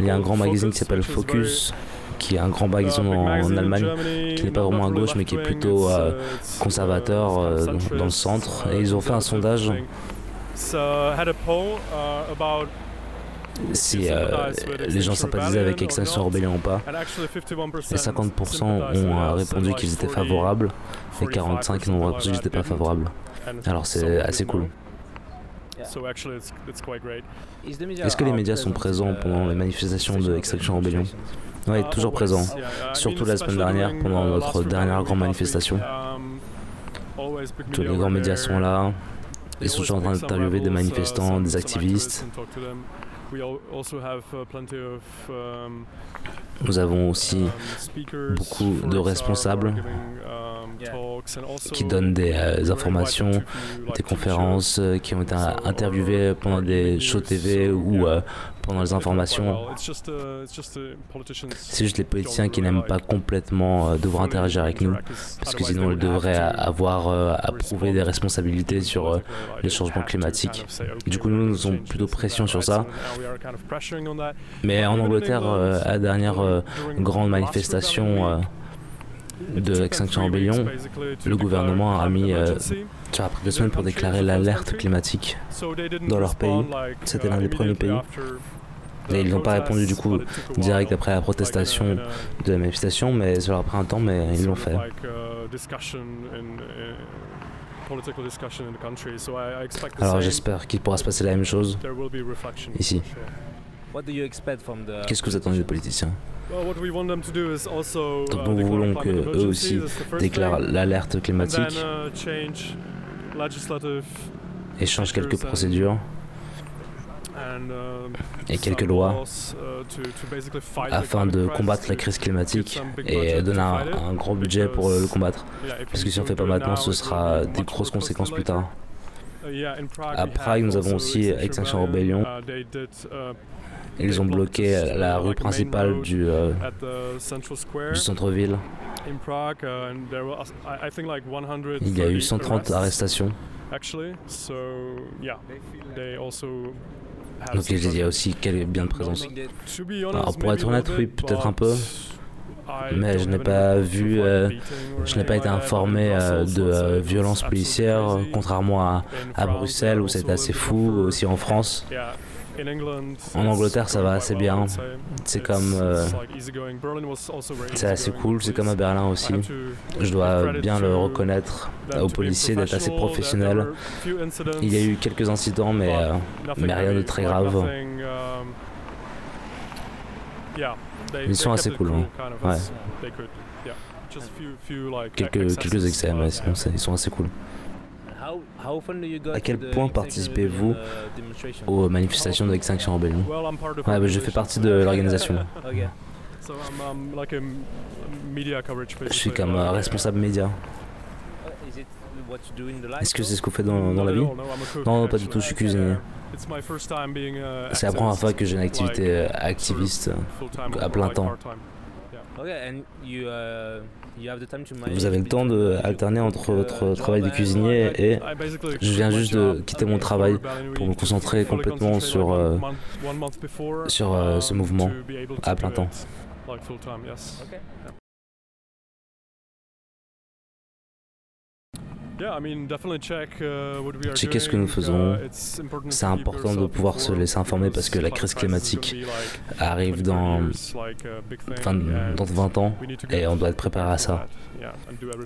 Il y a un grand magazine qui s'appelle Focus, qui est un grand magazine en, en Allemagne, qui n'est pas vraiment à gauche, mais qui est plutôt euh, conservateur euh, dans le centre. Et ils ont fait un sondage uh, si euh, les gens sympathisaient avec Extinction Rebellion ou pas. and actually 51% Et 50% ont répondu qu'ils étaient favorables et 45% ont répondu qu'ils n'étaient pas favorables. Alors c'est assez cool. Est-ce que les médias sont présents pendant les manifestations de Extinction Rebellion Oui, toujours présents. Surtout la semaine dernière, pendant notre dernière grande manifestation. Tous les grands médias sont là. Ils sont toujours en train d'interviewer des manifestants, des activistes. Nous avons aussi beaucoup de responsables qui donnent des euh, informations, des conférences, euh, qui ont été interviewées pendant des shows TV ou euh, pendant les informations. C'est juste les politiciens qui n'aiment pas complètement euh, devoir interagir avec nous, parce que sinon ils devraient avoir euh, à prouver des responsabilités sur euh, les changements climatiques. Du coup, nous, nous avons plutôt pression sur ça. Mais en Angleterre, euh, à la dernière euh, grande manifestation euh, de Extinction Rebellion, le gouvernement a mis euh, ça a pris deux semaines pour déclarer l'alerte climatique dans leur pays. C'était l'un des premiers pays. Et ils n'ont pas répondu du coup direct après la protestation de la manifestation, mais ça leur a pris un temps, mais ils l'ont fait. Alors j'espère qu'il pourra se passer la même chose ici. Qu'est-ce que vous attendez des politiciens? Donc nous voulons que eux aussi déclarent l'alerte climatique. Et changent quelques procédures. Et quelques lois afin de combattre la crise climatique et donner un, un gros budget pour le combattre. Parce que si on ne fait pas maintenant, ce sera des grosses conséquences plus tard. À Prague, nous avons aussi Extinction Rebellion. Ils ont bloqué la rue principale du, euh, du centre-ville. Il y a eu 130 arrestations. Donc il y a aussi bien de présence. Alors pour être honnête, oui, peut-être un peu. Mais je n'ai pas vu, euh, je n'ai pas été informé euh, de euh, violences policières, contrairement à, à Bruxelles où c'était assez fou, aussi en France. En Angleterre, ça va assez bien. C'est comme. euh, c'est assez cool, c'est comme à Berlin aussi. Je dois bien le reconnaître aux policiers d'être assez professionnels. Il y a eu quelques incidents, mais, euh, mais rien de très grave. Ils sont assez cool. hein. Ouais. Quelques, quelques excès, mais sinon, ils sont assez cool. À quel point participez-vous aux manifestations de l'Extinction Rebellion? Ouais, bah, je fais partie de l'organisation. Je suis comme euh, responsable média. Est-ce que c'est ce que vous faites dans, dans la vie? Non, pas du tout, je suis cuisinier. C'est la première fois que j'ai une activité euh, activiste à plein temps. Vous avez le temps de alterner entre votre travail de cuisinier et je viens juste de quitter mon travail pour me concentrer complètement sur, euh, sur euh, ce mouvement à plein temps. Checker ce que nous faisons. C'est important de pouvoir se laisser informer parce que la crise climatique arrive dans, enfin, dans 20 ans et on doit être préparé à ça.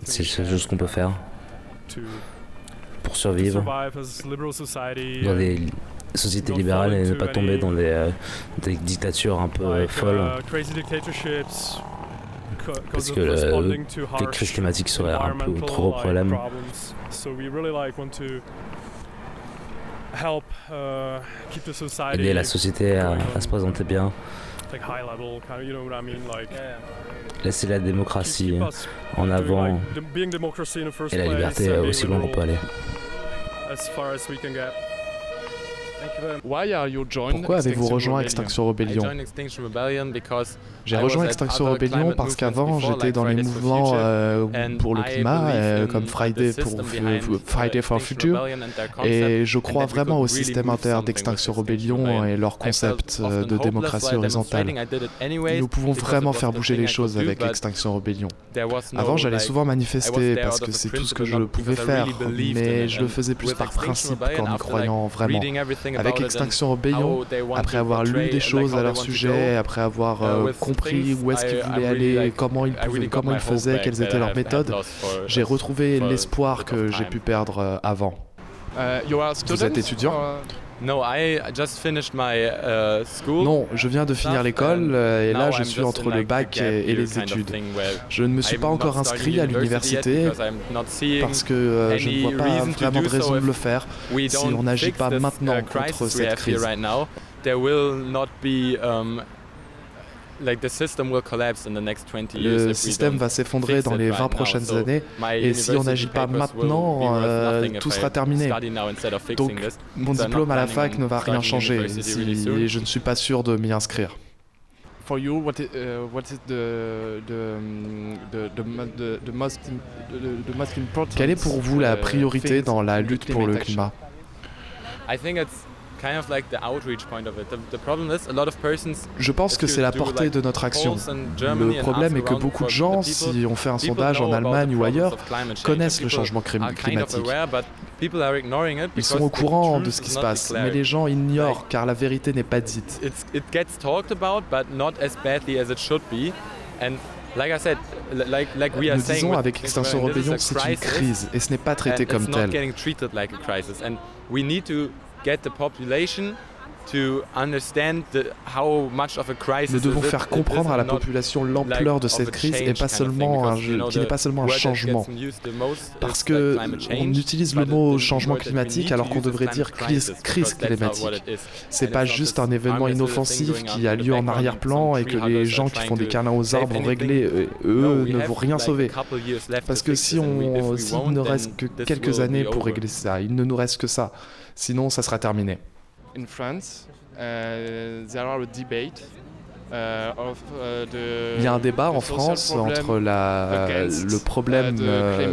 C'est la seule chose qu'on peut faire pour survivre dans des sociétés libérales et ne pas tomber dans des, euh, des dictatures un peu euh, folles. Parce que le, les crises climatiques seraient un peu trop gros problème. Aider la société à, à se présenter bien. Laisser la démocratie en avant et la liberté aussi loin qu'on peut aller. Pourquoi avez-vous rejoint Extinction Rebellion? J'ai rejoint Extinction Rebellion parce qu'avant j'étais dans les mouvements euh, pour le climat, euh, comme Friday, pour, Friday for Future, et je crois vraiment au système inter d'Extinction Rebellion et leur concept euh, de démocratie horizontale. Nous pouvons vraiment faire bouger les choses avec Extinction Rebellion. Avant j'allais souvent manifester parce que c'est tout ce que je pouvais faire, mais je le faisais plus par principe qu'en y croyant vraiment. Avec Extinction Rebellion, après avoir lu des choses à leur sujet, après avoir euh, compris où est-ce qu'ils voulaient aller, comment ils, pouvaient, comment ils faisaient, quelles étaient leurs méthodes, j'ai retrouvé l'espoir que j'ai pu perdre euh, avant. Vous êtes étudiant Non, je viens de finir l'école euh, et là je suis entre le bac et, et les études. Je ne me suis pas encore inscrit à l'université parce que euh, je ne vois pas vraiment de raison de le faire si on n'agit pas maintenant contre cette crise. Le système va s'effondrer dans les 20 prochaines années. et si on n'agit pas maintenant, euh, tout sera terminé. Donc mon diplôme à la fac ne va rien changer. et je ne suis pas sûr de m'y inscrire. Quelle est pour vous la priorité dans la lutte pour le climat? Je pense que c'est la portée de notre action. Le problème est que beaucoup de gens, si on fait un sondage en Allemagne ou ailleurs, connaissent le changement climatique. Ils sont au courant de ce qui se passe, mais les gens ignorent car la vérité n'est pas dite. Nous disons avec Extinction Rebellion que c'est une crise et ce n'est pas traité comme tel. Nous devons faire comprendre à la population l'ampleur de cette crise et pas seulement qui n'est pas seulement un changement. Parce que on utilise le mot changement climatique alors qu'on devrait dire crise, crise climatique. C'est pas juste un événement inoffensif qui a lieu en arrière-plan et que les gens qui font des câlins aux arbres ont réglé, eux, ne vont rien sauver. Parce que si on, s'il ne reste que quelques années pour régler ça, il ne nous reste que ça. Sinon, ça sera terminé. In France, uh, there are a debate uh, of, uh, the, Il y a un débat en France entre la, le problème euh,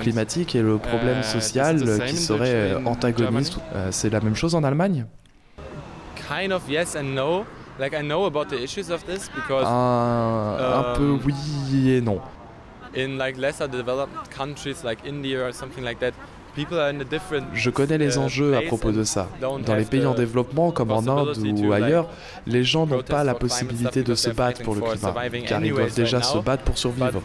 climatique et le problème social qui serait antagoniste. Euh, c'est la même chose en Allemagne? Kind of yes and no. Like I know about the issues of this because un, un peu oui et non. In like lesser developed countries like India or something like that, je connais les enjeux à propos de ça. Dans les pays en développement, comme en Inde ou ailleurs, les gens n'ont pas la possibilité de se battre pour le climat, car ils doivent déjà se battre pour survivre.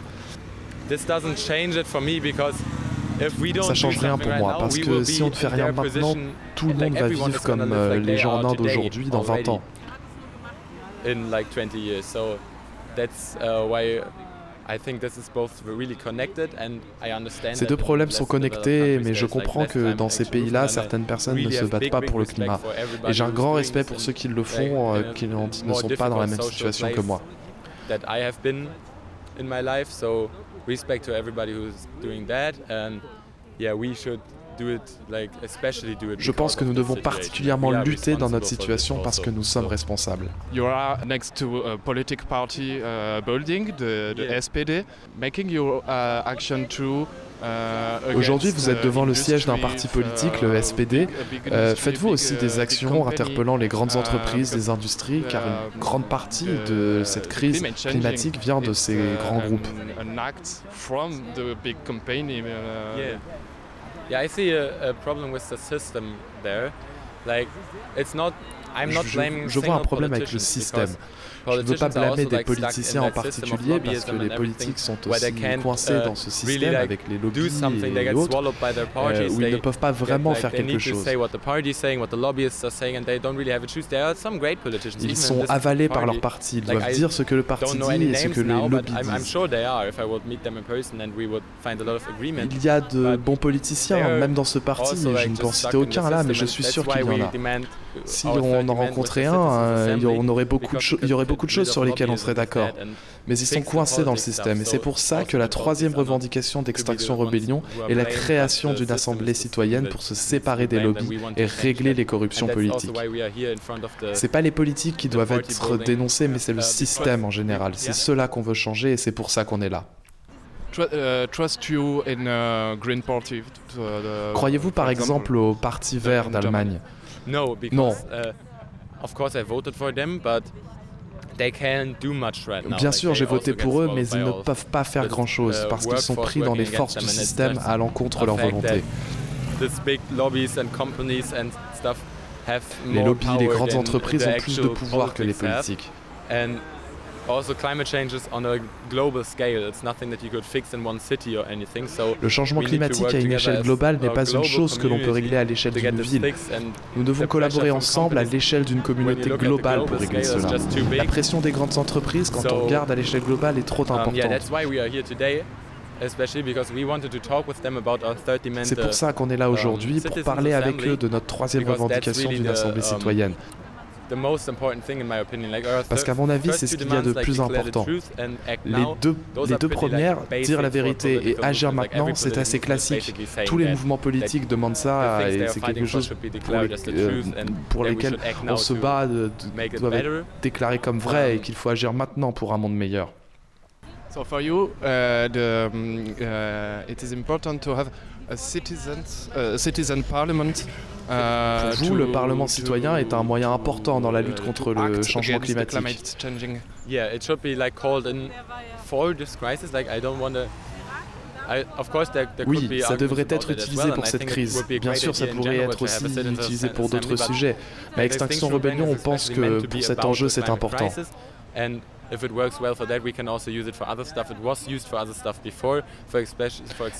Ça change rien pour moi, parce que si on ne fait rien maintenant, tout le monde va vivre comme euh, les gens en Inde aujourd'hui dans 20 ans. Ces deux problèmes sont connectés, mais je comprends que dans ces pays-là, certaines personnes ne se battent pas pour le climat. Et j'ai un grand respect pour ceux qui le font, euh, qui ne sont pas dans la même situation que moi. Je pense que nous devons particulièrement lutter dans notre situation parce que nous sommes responsables. You are next to a political party uh, building, the, the SPD, making your uh, action to uh, Aujourd'hui, vous êtes devant le siège d'un parti politique, le SPD. Euh, Faites-vous aussi des actions interpellant les grandes entreprises, les industries, car une grande partie de cette crise climatique vient de ces grands groupes. Yeah, I see a, a problem with the system there. Like, it's not. I'm not blaming je, je vois un problème avec le système. Je ne veux pas blâmer des politiciens en particulier parce que les politiques sont aussi coincés dans ce système avec les lobbies et autres. euh, où ils ne peuvent pas vraiment faire quelque chose. Ils sont avalés par leur parti, ils doivent dire ce que le parti dit et ce que les lobbies disent. Il y a de bons politiciens, même dans ce parti, je ne peux en citer aucun là, mais je suis sûr qu'il y en a. Si on en rencontrait un, euh, on aurait beaucoup il y aurait beaucoup de choses sur lesquelles on serait d'accord. Mais ils sont coincés dans le système. Et c'est pour ça que la troisième revendication d'Extinction Rebellion est la création d'une assemblée citoyenne pour se séparer des lobbies et régler les corruptions politiques. C'est pas les politiques qui doivent être dénoncés, mais c'est le système en général. C'est cela qu'on veut changer et c'est pour ça qu'on est là. Croyez-vous par exemple au Parti vert d'Allemagne? Non. Bien sûr, j'ai voté pour eux, mais ils ne peuvent pas faire grand-chose uh, parce qu'ils sont pris dans les forces du système à l'encontre de leur volonté. Les lobbies, les grandes entreprises ont plus de pouvoir que les politiques. Le changement climatique à une échelle globale n'est pas une chose que l'on peut régler à l'échelle d'une ville. Nous devons collaborer ensemble à l'échelle d'une communauté globale pour régler cela. La pression des grandes entreprises, quand on regarde à l'échelle globale, est trop importante. C'est pour ça qu'on est là aujourd'hui, pour parler avec eux de notre troisième revendication d'une assemblée citoyenne. Parce qu'à mon avis, c'est ce qu'il y a de plus important. Les deux, les deux premières, dire la vérité et agir maintenant, c'est assez classique. Tous les mouvements politiques demandent ça et c'est quelque chose pour, les, euh, pour lesquels on se bat, de, de, doivent être déclarés comme vrai et qu'il faut agir maintenant pour un monde meilleur. So for you, uh, the, um, uh, it is important to have a citizens, uh, citizen parliament Pour vous, le Parlement citoyen est un moyen important dans la lutte contre le changement climatique. Oui, ça devrait être utilisé pour cette crise. Bien sûr, ça pourrait être aussi utilisé pour d'autres sujets. Mais Extinction Rebellion, on pense que pour cet enjeu, c'est important.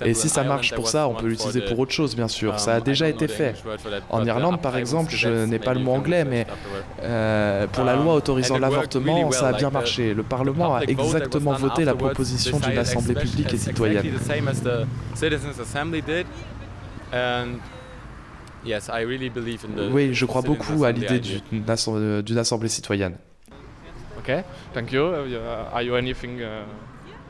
Et si ça marche pour ça, on peut l'utiliser pour autre chose, bien sûr. Ça a déjà été fait. En Irlande, par exemple, je n'ai pas le mot anglais, mais euh, pour la loi autorisant l'avortement, ça a bien marché. Le Parlement a exactement voté la proposition d'une assemblée publique et citoyenne. Oui, je crois beaucoup à l'idée d'une assemblée citoyenne. Okay, thank you. Uh, are you anything uh,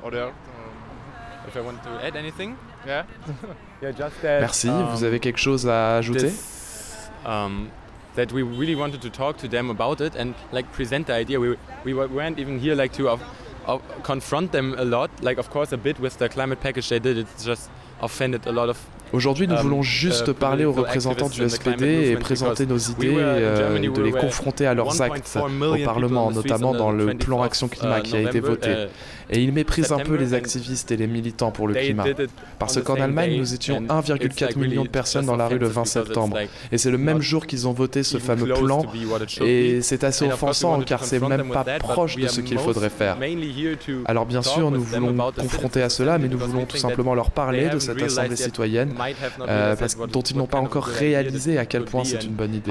other? Uh, if I want to add anything? Yeah. yeah, just that. Merci. Um, vous avez quelque chose à ajouter? This, um, that we really wanted to talk to them about it and like present the idea. We we weren't even here like to uh, uh, confront them a lot. Like of course a bit with the climate package they did. It just offended a lot of Aujourd'hui, nous um, voulons juste uh, parler aux représentants du SPD et présenter nos idées euh, et de les confronter à leurs actes au Parlement, notamment dans le plan Action Climat qui a été voté. Et ils méprisent un peu les activistes et les militants pour le climat. Parce qu'en Allemagne, nous étions 1,4 million de personnes dans la rue le 20 septembre. Et c'est le même jour qu'ils ont voté ce fameux plan. Et c'est assez offensant car c'est même pas proche de ce qu'il faudrait faire. Alors bien sûr, nous voulons confronter à cela, mais nous voulons tout simplement leur parler de cette assemblée citoyenne euh, parce, dont ils n'ont pas encore réalisé à quel point c'est une bonne idée.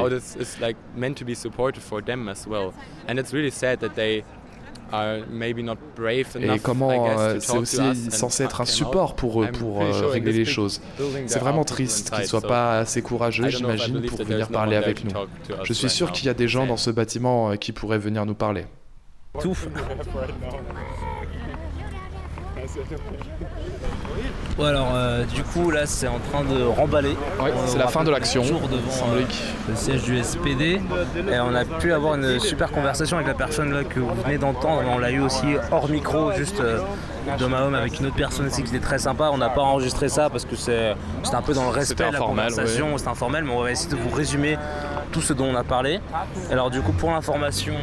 Et comment euh, c'est aussi censé être un support pour eux pour euh, régler les choses. C'est vraiment triste qu'ils ne soient pas assez courageux, j'imagine, pour venir parler avec nous. Je suis sûr qu'il y a des gens dans ce bâtiment euh, qui pourraient venir nous parler. Tout. Bon alors euh, du coup là c'est en train de remballer. C'est la fin de l'action. devant euh, le siège du SPD et on a pu avoir une super conversation avec la personne là que vous venez d'entendre. On l'a eu aussi hors micro juste euh, d'homme à homme avec une autre personne aussi qui était très sympa. On n'a pas enregistré ça parce que c'est un peu dans le respect de la conversation, c'est informel, mais on va essayer de vous résumer tout ce dont on a parlé. Alors du coup pour l'information,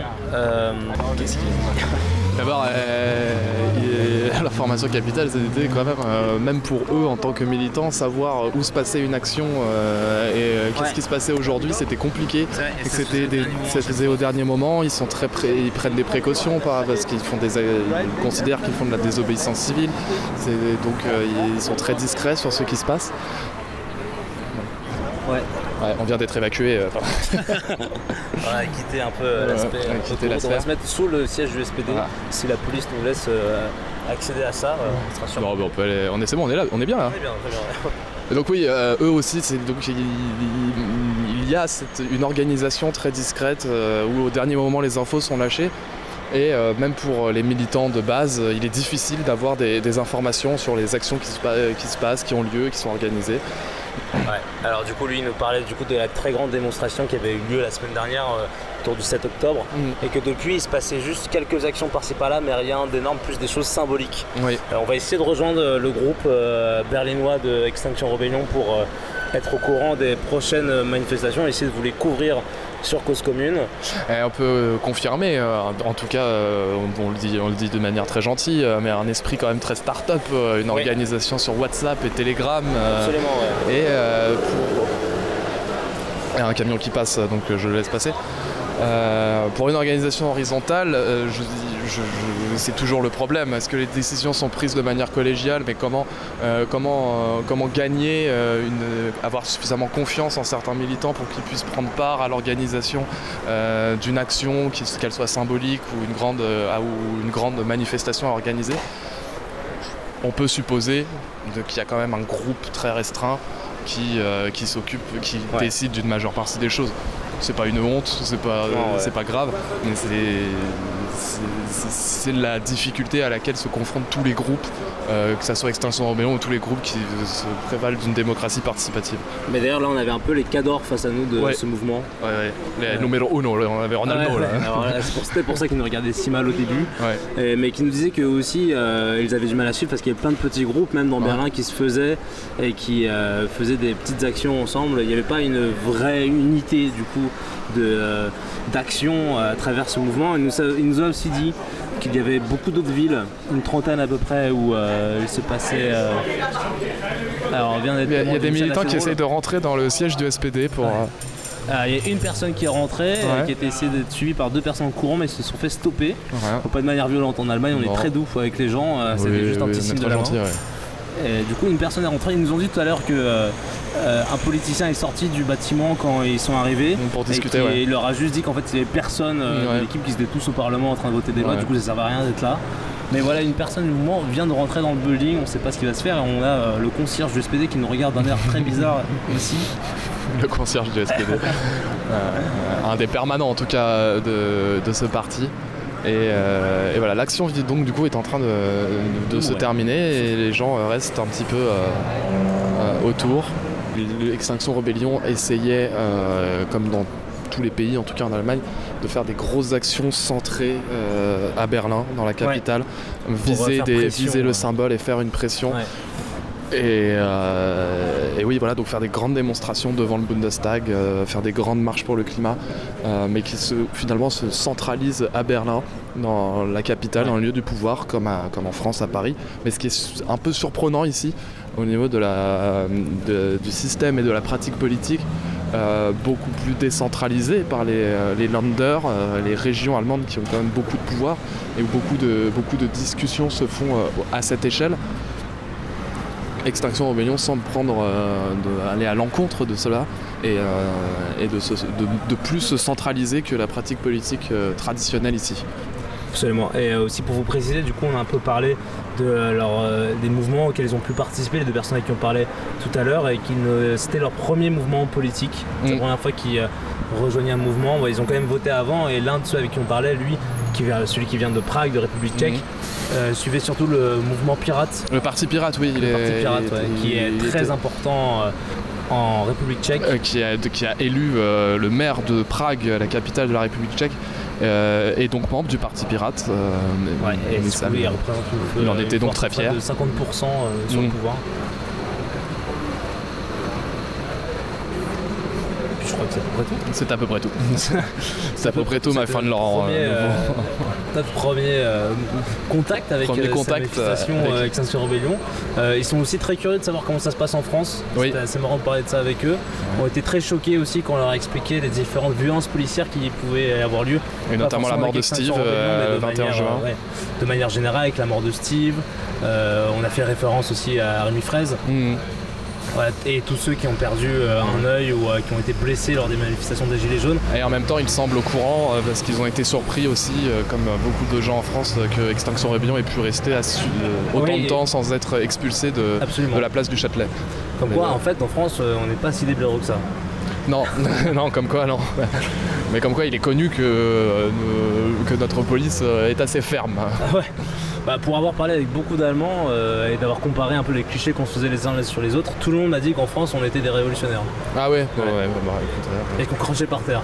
qu'est-ce qu'il D'abord, euh, l'information capitale, c'était quand même, euh, même pour eux en tant que militants, savoir où se passait une action euh, et qu'est-ce qui se passait aujourd'hui, c'était compliqué. C'était des, au dernier moment, ils sont très ils prennent des précautions parce qu'ils font des, ils considèrent qu'ils font de la désobéissance civile. Donc ils sont très discrets sur ce qui se passe. Ouais. Ouais, on vient d'être évacué. Euh, voilà, quitter un peu euh, l'aspect. Ouais, on va se mettre sous le siège du SPD. Si la police nous laisse euh, accéder à ça, on sera sûr. Bon, on peut aller. On est, c'est bon, on est là, on est bien là. On est bien, très bien. Et donc oui, euh, eux aussi, c'est, donc, il, y a cette, une organisation très discrète euh, où au dernier moment les infos sont lâchées. Et euh, même pour les militants de base, il est difficile d'avoir des, des informations sur les actions qui se, qui se, passent, qui ont lieu, qui sont organisées. Ouais. Alors du coup, lui, il nous parlait du coup de la très grande démonstration qui avait eu lieu la semaine dernière euh, autour du 7 octobre, mm. et que depuis, il se passait juste quelques actions par-ci par-là, mais rien d'énorme, plus des choses symboliques. Oui. Alors, on va essayer de rejoindre le groupe euh, berlinois de Extinction Rebellion pour euh, être au courant des prochaines manifestations, et essayer de vous les couvrir sur cause commune. Et on peut confirmer, euh, en tout cas, euh, on, le dit, on le dit de manière très gentille, euh, mais un esprit quand même très start-up, une oui. organisation sur WhatsApp et Telegram. Absolument, ouais. Et pour... un camion qui passe, donc je le laisse passer. Pour une organisation horizontale, je, je, c'est toujours le problème. Est-ce que les décisions sont prises de manière collégiale Mais comment, euh, comment, comment gagner, une, avoir suffisamment confiance en certains militants pour qu'ils puissent prendre part à l'organisation d'une action, qu'elle soit symbolique ou une grande, ou une grande manifestation à organiser? On peut supposer qu'il y a quand même un groupe très restreint qui, qui s'occupe, qui ouais. décide d'une majeure partie des choses. C'est pas une honte, c'est pas, c'est pas grave, mais c'est la difficulté à laquelle se confrontent tous les groupes, euh, que ce soit Extinction Rebellion ou tous les groupes qui se prévalent d'une démocratie participative. Mais d'ailleurs là on avait un peu les cadors face à nous de ce mouvement. Ouais, ouais. Les numéro uno, on avait Ronaldo là. C'était pour ça qu'ils nous regardaient si mal au début, mais qui nous disaient que aussi euh, ils avaient du mal à suivre parce qu'il y avait plein de petits groupes, même dans Berlin, qui se faisaient et qui euh, faisaient des petites actions ensemble. Il n'y avait pas une vraie unité du coup d'action à travers ce mouvement. Il nous, il nous a aussi dit qu'il y avait beaucoup d'autres villes, une trentaine à peu près, où il se passait. Alors, il y a, des militants qui essayent de rentrer dans le siège du SPD pour. Il y a une personne qui est rentrée, qui a essayé d'être suivie par deux personnes en courant, mais ils se sont fait stopper. Pas de manière violente. En Allemagne, on est très doux avec les gens. C'était juste un petit signe de la Et du coup, une personne est rentrée. Ils nous ont dit tout à l'heure que euh, un politicien est sorti du bâtiment quand ils sont arrivés. Pour discuter. Et il leur a juste dit qu'en fait, il y avait personne euh, de l'équipe qui étaient tous au Parlement en train de voter des lois. Du coup, ça servait à rien d'être là. Mais voilà, une personne du mouvement vient de rentrer dans le building. On ne sait pas ce qui va se faire. Et on a euh, le concierge du SPD qui nous regarde d'un air très bizarre aussi. le concierge du SPD. un des permanents en tout cas de, ce parti. Euh, et, voilà, l'action donc du coup est en train de, se terminer et les gens restent un petit peu euh, euh, autour. L'extinction Rebellion essayait, comme dans tous les pays, en tout cas en Allemagne, de faire des grosses actions centrées à Berlin, dans la capitale, viser, viser, le symbole et faire une pression. Euh, et, oui, voilà, donc faire des grandes démonstrations devant le Bundestag, euh, faire des grandes marches pour le climat, euh, mais qui finalement se centralisent à Berlin, dans la capitale, dans le lieu du pouvoir, comme, en France, à Paris. Mais ce qui est un peu surprenant ici, au niveau du système et de la pratique politique, beaucoup plus décentralisé par les, les Länder, les régions allemandes qui ont quand même beaucoup de pouvoir et où beaucoup de discussions se font à cette échelle. Extinction Rebellion semble prendre, euh, aller à l'encontre de cela et, euh, de, plus se centraliser que la pratique politique euh, traditionnelle ici. Absolument. Et aussi pour vous préciser, du coup, on a un peu parlé de des mouvements auxquels ils ont pu participer, les deux personnes avec qui on parlait tout à l'heure, et qui c'était leur premier mouvement politique. C'est la mm. première fois qu'ils rejoignaient un mouvement. ils ont quand même voté avant, et l'un de ceux avec qui on parlait, lui, qui, celui qui vient de Prague, de République tchèque, mm. Euh, suivez surtout le mouvement pirate. Le parti pirate, oui. Le parti pirate, qui est très important euh, en République tchèque. Euh, qui, a, qui, a, élu le maire de Prague, la capitale de la République tchèque. et donc membre du Parti Pirate. et il, en était donc très fier. De 50% sur le mm. pouvoir. je crois que c'est à peu près tout. C'est à peu près tout. c'est à peu près tout, ma fan Laurent. Notre premier euh, contact avec premier euh, contact, euh, Extinction Rebellion. ils sont aussi très curieux de savoir comment ça se passe en France. C'était assez marrant de parler de ça avec eux. Ils ont été très choqués aussi quand on leur a expliqué les différentes violences policières qui pouvaient avoir lieu. Et notamment la mort de Steve, le 21 juin. de manière générale, avec la mort de Steve. on a fait référence aussi à Rémi Fraise. Mmh et tous ceux qui ont perdu euh, un œil ou euh, qui ont été blessés lors des manifestations des Gilets jaunes. Et en même temps, ils semblent au courant euh, parce qu'ils ont été surpris aussi, comme beaucoup de gens en France, que Extinction Rebellion ait pu rester autant de temps sans être expulsé de, la place du Châtelet. Comme quoi, en fait, en France, on n'est pas si libéraux que ça. Non, non, comme quoi, non. Mais comme quoi, il est connu que, que notre police est assez ferme. ouais. Bah, pour avoir parlé avec beaucoup d'Allemands euh, et d'avoir comparé un peu les clichés qu'on se faisait les uns sur les autres, tout le monde m'a dit qu'en France on était des révolutionnaires. Ah ouais, ouais, ouais, bah, Et qu'on crachait par terre.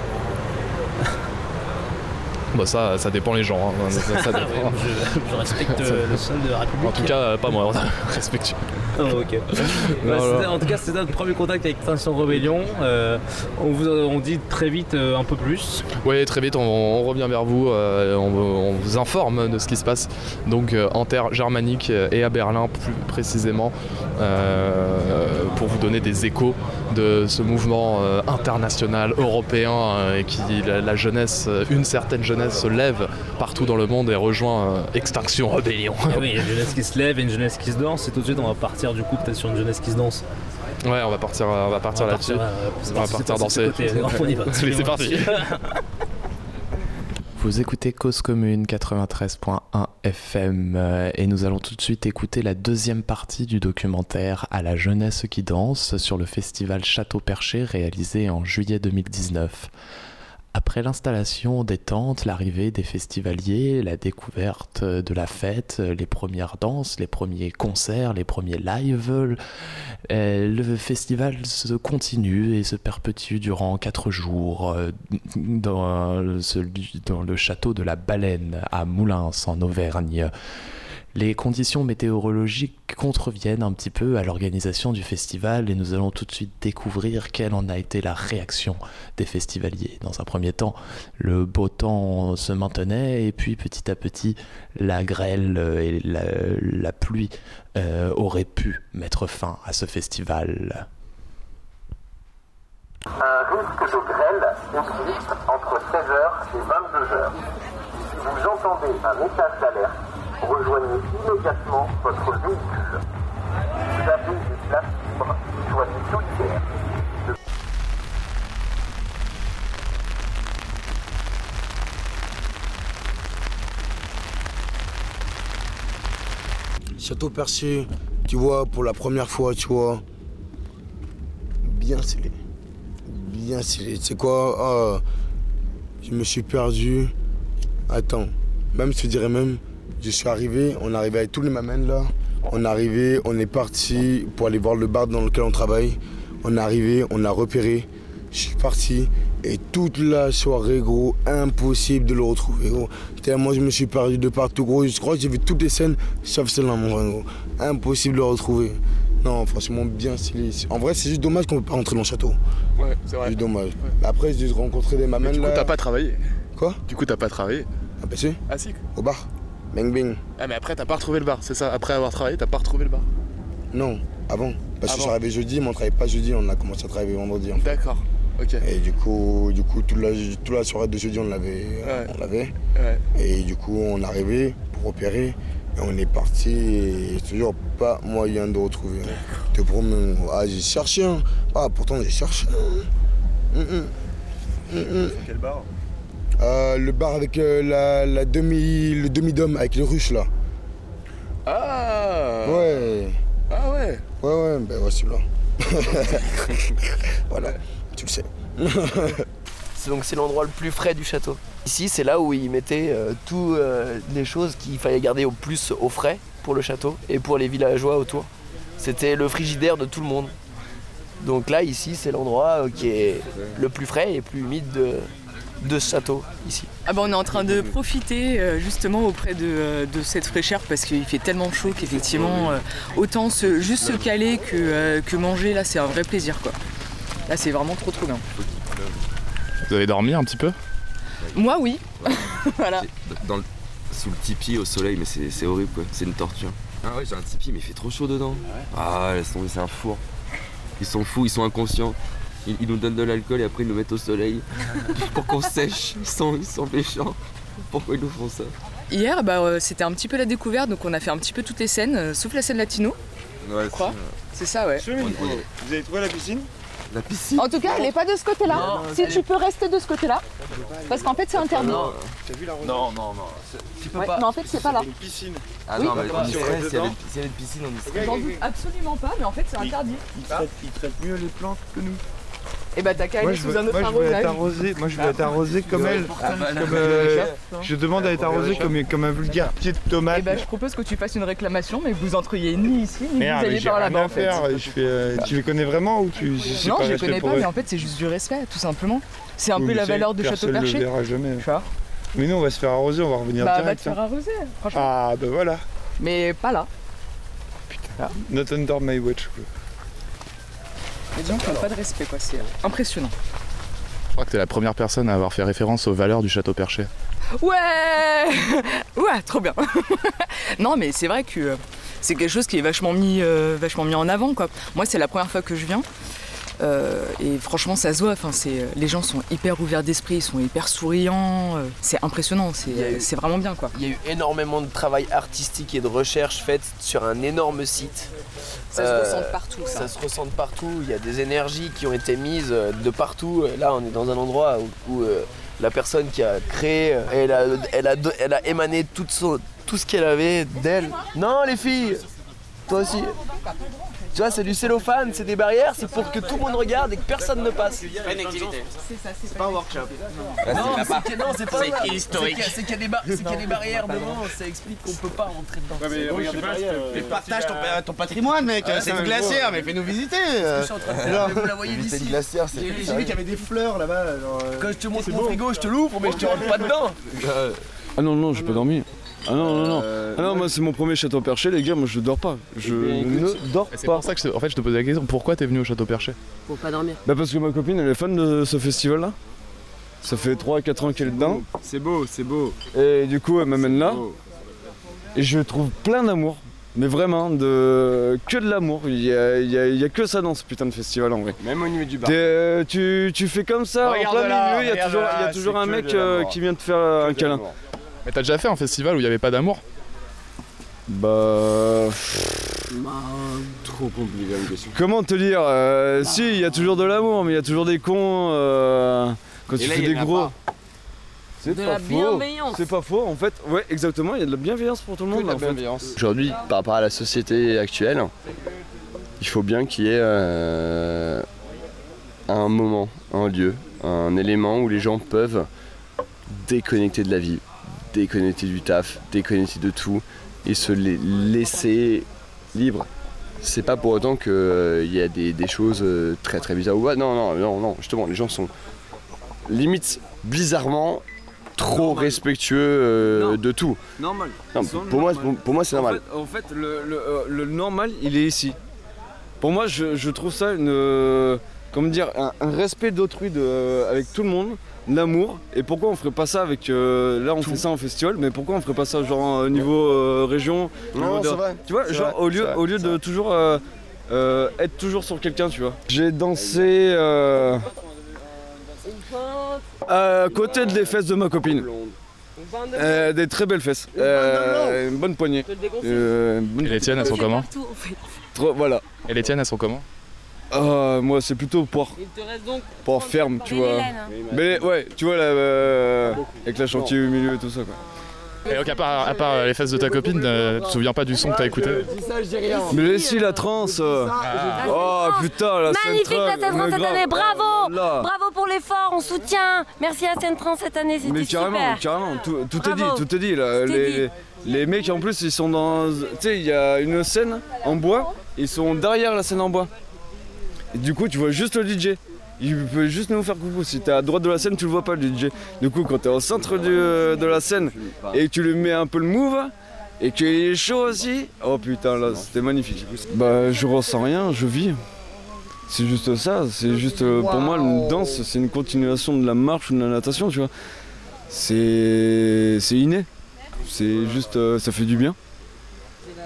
Bah ça, ça dépend les gens. Hein. Ça, dépend. je, respecte le sol de la République. En tout cas, pas moi, respectueux. Oh, ok. Bah, en tout cas, c'était notre premier contact avec Extinction Rebellion. Euh, on vous on dit très vite euh, un peu plus. Oui, très vite, on, revient vers vous. Euh, on, vous informe de ce qui se passe donc en terre germanique et à Berlin plus précisément pour vous donner des échos de ce mouvement international européen et qui la, jeunesse, une certaine jeunesse se lève partout dans le monde et rejoint Extinction Rebellion. Eh oui, il y a une jeunesse qui se lève et une jeunesse qui se danse et tout de suite on va partir du coup peut-être sur une jeunesse qui se danse. Ouais, on va partir, on va partir là-dessus. on va partir danser. C'est parti. Vous écoutez Cause Commune 93.1 FM euh, et nous allons tout de suite écouter la deuxième partie du documentaire À la jeunesse qui danse sur le festival Château Perché réalisé en juillet 2019. Après l'installation des tentes, l'arrivée des festivaliers, la découverte de la fête, les premières danses, les premiers concerts, les premiers lives, euh, le festival se continue et se perpétue durant quatre jours euh, dans, dans le château de la Baleine à Moulins en Auvergne les conditions météorologiques contreviennent un petit peu à l'organisation du festival et nous allons tout de suite découvrir quelle en a été la réaction des festivaliers. Dans un premier temps, le beau temps se maintenait et puis petit à petit, la grêle et la, pluie euh, auraient pu mettre fin à ce festival. Un risque de grêle existe entre 16h et 22h. Si vous entendez un message d'alerte, rejoignez immédiatement votre véhicule. Vous avez une place libre, soyez solidaires. Château Perché, tu vois, pour la première fois, tu vois, bien scellé. Bien scellé. C'est quoi? Ah, Je me suis perdu. Attends, même je dirais même, je suis arrivé, on est arrivé avec tous les mamens là. On est arrivé, on est parti pour aller voir le bar dans lequel on travaille. On est arrivé, on a repéré. Je suis parti et toute la soirée, gros, impossible de le retrouver, gros. Tellement je me suis perdu de partout, gros. Je crois que j'ai vu toutes les scènes, sauf celle-là, mon gros. Impossible de le retrouver. Non, franchement, bien stylé. En vrai, c'est juste dommage qu'on ne peut pas rentrer dans le château. Ouais, c'est vrai. C'est dommage. Après, j'ai rencontré des mamans là. Du coup, t'as pas travaillé Quoi? Du coup, t'as pas travaillé Ah, bah si. Ah, si. Au bar. Bing bing. Ah mais après t'as pas retrouvé le bar, c'est ça Après avoir travaillé, t'as pas retrouvé le bar Non, avant. Parce que je suis arrivé jeudi, mais on travaillait pas jeudi, on a commencé à travailler vendredi. En fait. D'accord, ok. Et du coup, du coup toute, la, toute la soirée de jeudi on l'avait. On l'avait. Ouais. Et du coup on est arrivé pour opérer. Et on est parti et toujours pas moyen de retrouver. Te promets. Ah j'ai cherché. Hein. Ah pourtant j'ai cherché. Hein. Mm, mm. Mm, Quel bar? Euh, le bar avec euh, la, la, demi, le demi-dôme avec les ruches là. Ah Ouais. Ah ouais Ouais ouais, ben ouais celui-là. voilà, tu le sais. donc c'est l'endroit le plus frais du château. Ici c'est là où ils mettaient euh, toutes les choses qu'il fallait garder au plus au frais pour le château et pour les villageois autour. C'était le frigidaire de tout le monde. Donc là ici c'est l'endroit qui est le plus frais et plus humide de, de ce château ici ah bah On est en train de profiter euh, justement auprès de, de cette fraîcheur parce qu'il fait tellement chaud qu'effectivement euh, autant se, juste se caler que, euh, que manger là c'est un vrai plaisir quoi. Là c'est vraiment trop trop bien. Vous avez dormi un petit peu? Moi oui. voilà. Dans le, sous le tipi au soleil mais c'est horrible quoi, c'est une torture. Ah ouais j'ai un tipi mais il fait trop chaud dedans. Ah laisse tomber c'est un four. Ils sont fous, ils sont inconscients. Ils, nous donnent de l'alcool et après ils nous mettent au soleil pour qu'on sèche. Ils sont, ils sont méchants. Pourquoi ils nous font ça Hier, bah, euh, c'était un petit peu la découverte, donc on a fait un petit peu toutes les scènes, euh, sauf la scène latino. Ouais, je crois. C'est ça, ouais. Vous avez trouvé la piscine La piscine En tout cas, elle n'est pas de ce côté-là. Si tu peux rester de ce côté-là, parce qu'en fait, c'est interdit. Non, vu la Non, non, non. Tu peux pas. Non, en fait, c'est pas là. une piscine. Ah Oui. non, mais Bah, on y si on serait, s'il y avait une piscine, on y serait. J'en doute absolument pas, mais en fait, c'est interdit. Ils traitent mieux les plantes que nous. Et bah, t'as qu'à Moi aller je, sous veux, un autre moi, je veux être arrosage. arrosé, moi je veux être arrosé comme elle. Ah, bah, Comme, la- euh, je demande à être arrosé comme, comme un vulgaire pied de tomate. Et bah, je propose que tu fasses une réclamation, mais vous entriez ni ici, ni Merde, vous allez par là-bas. en fait. faire. Je fais, euh, tu les connais vraiment ou tu Non, pas je les connais pas, mais en fait, c'est juste du respect, tout simplement. C'est un Oui, peu la valeur de Château Perché. le verra jamais. Tu vois Mais nous on va se faire arroser, on va revenir Bah, va direct. te faire hein. arroser, franchement. Ah bah voilà. Mais pas là. Not under my watch. quoi. Les gens qui n'ont pas de respect, quoi. C'est impressionnant. Je crois que t'es la première personne à avoir fait référence aux valeurs du château Perché. Ouais Ouais, trop bien. non, mais c'est vrai que euh, c'est quelque chose qui est vachement mis, euh, vachement mis en avant, quoi. Moi, c'est la première fois que je viens. Euh, et franchement, ça se voit. Enfin, c'est, les gens sont hyper ouverts d'esprit, ils sont hyper souriants. c'est impressionnant. C'est, vraiment bien, quoi. Il y a eu énormément de travail artistique et de recherche faite sur un énorme site. Ça se Euh, ressent de partout, ça. Ça se ressent de partout. Il y a des énergies qui ont été mises euh, de partout. Là, on est dans un endroit où, où, euh, la personne qui a créé, elle a, elle a, elle a émané tout, son, tout ce qu'elle avait d'elle. Non les filles, toi aussi. Tu vois, c'est du cellophane, c'est des barrières, c'est pour que tout le monde regarde et que personne ne passe. C'est pas une activité. C'est pas un workshop. Non, c'est pas- c'est historique. c'est qu'il y a- des barrières devant, ça explique qu'on peut pas rentrer dedans. Mais partage ton, pa- ton patrimoine, mec. Ouais, c'est une mais glacière, mais fais-nous visiter. Euh. je suis en train de faire Alors- Mais vous la voyez d'ici. C'est une glacière, c'est- J'ai- vu qu'il y avait des fleurs là-bas. euh. Quand je te montre mon frigo, je te l'ouvre, mais je te rentre pas dedans. Ah non, non, j'ai pas dormi. Ah non, non, non. Ah non, moi c'est mon premier château perché, les gars, moi je dors pas. Je ne dors C'est pas. pour ça que je, te- en fait, je te posais la question pourquoi t'es venu au Château Perché Pour pas dormir. Bah parce que ma copine elle est fan de ce festival là. Ça fait 3-4 ans qu'elle est dedans. C'est beau, c'est beau. Et du coup elle m'amène là. Et je trouve plein d'amour. Mais vraiment, de... que de l'amour. Il y a, il y a- il y a que ça dans ce putain de festival en vrai. Même au niveau du bar. T'es, euh, tu, tu fais comme ça, Regarde en plein là, milieu, il y a regarde toujours, il y a là, toujours c'est un que mec de euh, l'amour. qui vient te faire euh, un câlin. Mais t'as déjà fait un festival où il n'y avait pas d'amour Bah. Trop compliqué comme question. Comment te dire euh, Si, il y a toujours de l'amour, mais il y a toujours des cons euh, quand Et tu là, fais il y des gros. C'est De pas la faux. bienveillance. C'est pas faux, en fait. Ouais, exactement, il y a de la bienveillance pour tout le monde. de la bienveillance. Aujourd'hui, par rapport à la société actuelle, il faut bien qu'il y ait euh, un moment, un lieu, un élément où les gens peuvent déconnecter de la vie, déconnecter du taf, déconnecter de tout et se la- laisser libre. C'est pas pour autant qu'il y a des, des choses euh, très très bizarres. Ouais, non, non, non, non, justement, les gens sont limite bizarrement trop respectueux euh, de tout. Normal. Non, pour, moi, pour, moi, c'est En normal. fait- En fait, le, le, euh, le normal, il est ici. Pour moi, je, je trouve ça une. euh, comment dire Un, un respect d'autrui euh, avec tout le monde, l'amour. Et pourquoi on ferait pas ça avec. euh, là, on fait ça en festival, mais pourquoi on ferait pas ça genre au niveau euh, région au Non, niveau de- c'est vrai. Tu vois, genre vrai, au lieu, vrai, au lieu de vrai. toujours. euh, euh, être toujours sur quelqu'un, tu vois. J'ai dansé euh, à côté des fesses de ma copine. Euh, des très belles fesses. Euh, une bonne poignée. Euh, une bonne Et les tiennes, elles sont comment Trop- voilà. Et les tiennes, elles sont comment Ah, moi, c'est plutôt poire. Poire ferme, tu vois. Mais ouais, tu vois, là, euh, avec la chantier au milieu et tout ça, quoi. Et donc, à part, à part, euh, les fesses de ta copine, euh, tu te souviens pas du son que t'as écouté Mais laissez la transe euh. Oh putain, la Magnifique la Sainte-Trans mais cette année, bravo Là. Bravo pour l'effort, on soutient Merci à Sainte-Trans cette année, c'était Mais carrément, super carrément, tout, tout est dit, tout est dit là. Les mecs en plus ils sont dans. Tu sais, il y a une scène en bois, ils sont derrière la scène en bois. Du coup tu vois juste le DJ. Il peut juste nous faire coucou. Si t'es à droite de la scène, tu le vois pas le DJ. Du coup quand t'es au centre du- de la scène et que tu lui mets un peu le move et qu'il est chaud aussi, oh putain là c'était magnifique. Bah je ressens rien, je vis. C'est juste ça, c'est juste euh, pour moi une danse, c'est une continuation de la marche ou de la natation, tu vois. C'est c'est inné. C'est juste euh, ça fait du bien.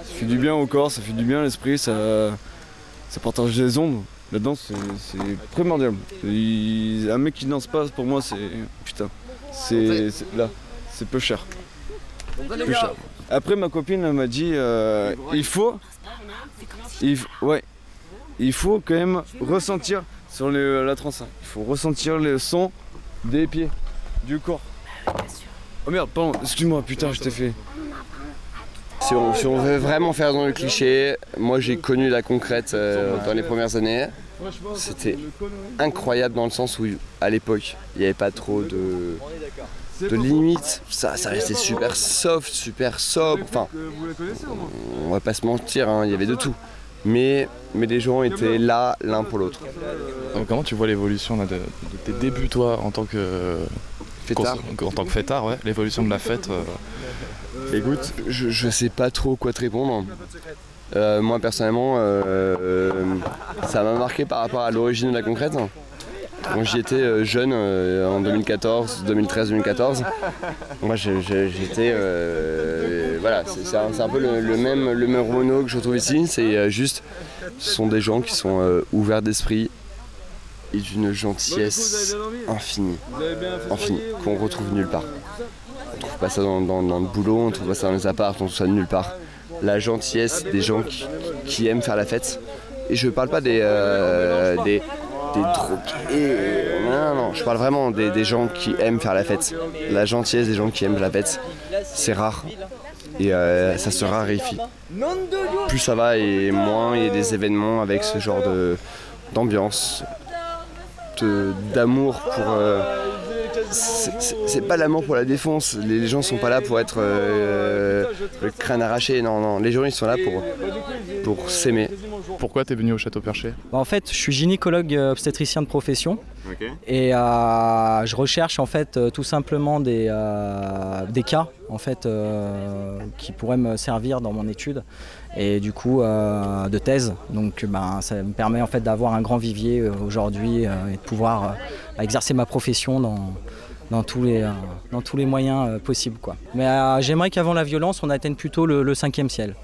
Ça fait du bien au corps, ça fait du bien à l'esprit, ça ça partage des ondes. La danse c'est- primordial. Il- un mec qui danse pas pour moi c'est putain. C'est là, c'est peu cher. Peu cher. Après ma copine m'a dit euh, il faut il, ouais il faut quand même ressentir sur le- la transe. Il faut ressentir le son des pieds, du corps. Oh merde, pardon, excuse-moi, putain, je t'ai fait. Si on, veut vraiment faire dans le cliché, moi j'ai connu la concrète euh, dans les premières années. C'était incroyable dans le sens où à l'époque il n'y avait pas trop de, limites. Ça, ça restait super soft, super sobre. Enfin, on va pas se mentir, hein, il y avait de tout. Mais, les gens étaient là l'un pour l'autre. Donc, Comment tu vois l'évolution de, de tes débuts, toi, en tant que. Fêtard. En tant que fêtard, ouais, l'évolution de la fête. euh, Écoute, je, je sais pas trop quoi te répondre. Euh, moi personnellement, euh, ça m'a marqué par rapport à l'origine de la concrète. Quand j'y étais jeune, en 2014, 2013, 2014, moi j'étais. voilà, c'est un, peu le, le même, le même que je retrouve ici. C'est juste, ce sont des gens qui sont ouverts d'esprit et d'une gentillesse infinie, infinie, qu'on retrouve nulle part. On trouve pas ça dans, le boulot, on trouve pas ça dans les apparts, on trouve ça nulle part. La gentillesse des gens qui, aiment faire la fête. Et je parle pas des, euh, des, des drogués. Non, non, je parle vraiment des, gens qui aiment faire la fête. La gentillesse des gens qui aiment la fête, c'est rare. Et euh, ça se raréfie. Plus ça va et moins il y a des événements avec ce genre d'ambiance, de- d'amour pour. euh, c'est- pas l'amour pour la défense. Les gens sont pas là pour être euh, le crâne arraché. Non, non. Les gens ils sont là pour pour s'aimer. Pourquoi t'es venu au Château Perché? Bah, en fait, je suis gynécologue euh, obstétricien de profession. Et euh, je recherche en fait euh, tout simplement des, euh, des cas en fait euh, qui pourraient me servir dans mon étude et du coup euh, de thèse. Donc ben, ça me permet en fait d'avoir un grand vivier euh, aujourd'hui euh, et de pouvoir euh, exercer ma profession dans, dans, tous, les, dans tous les moyens possibles. Quoi. Mais j'aimerais qu'avant la violence, on atteigne plutôt le, cinquième ciel.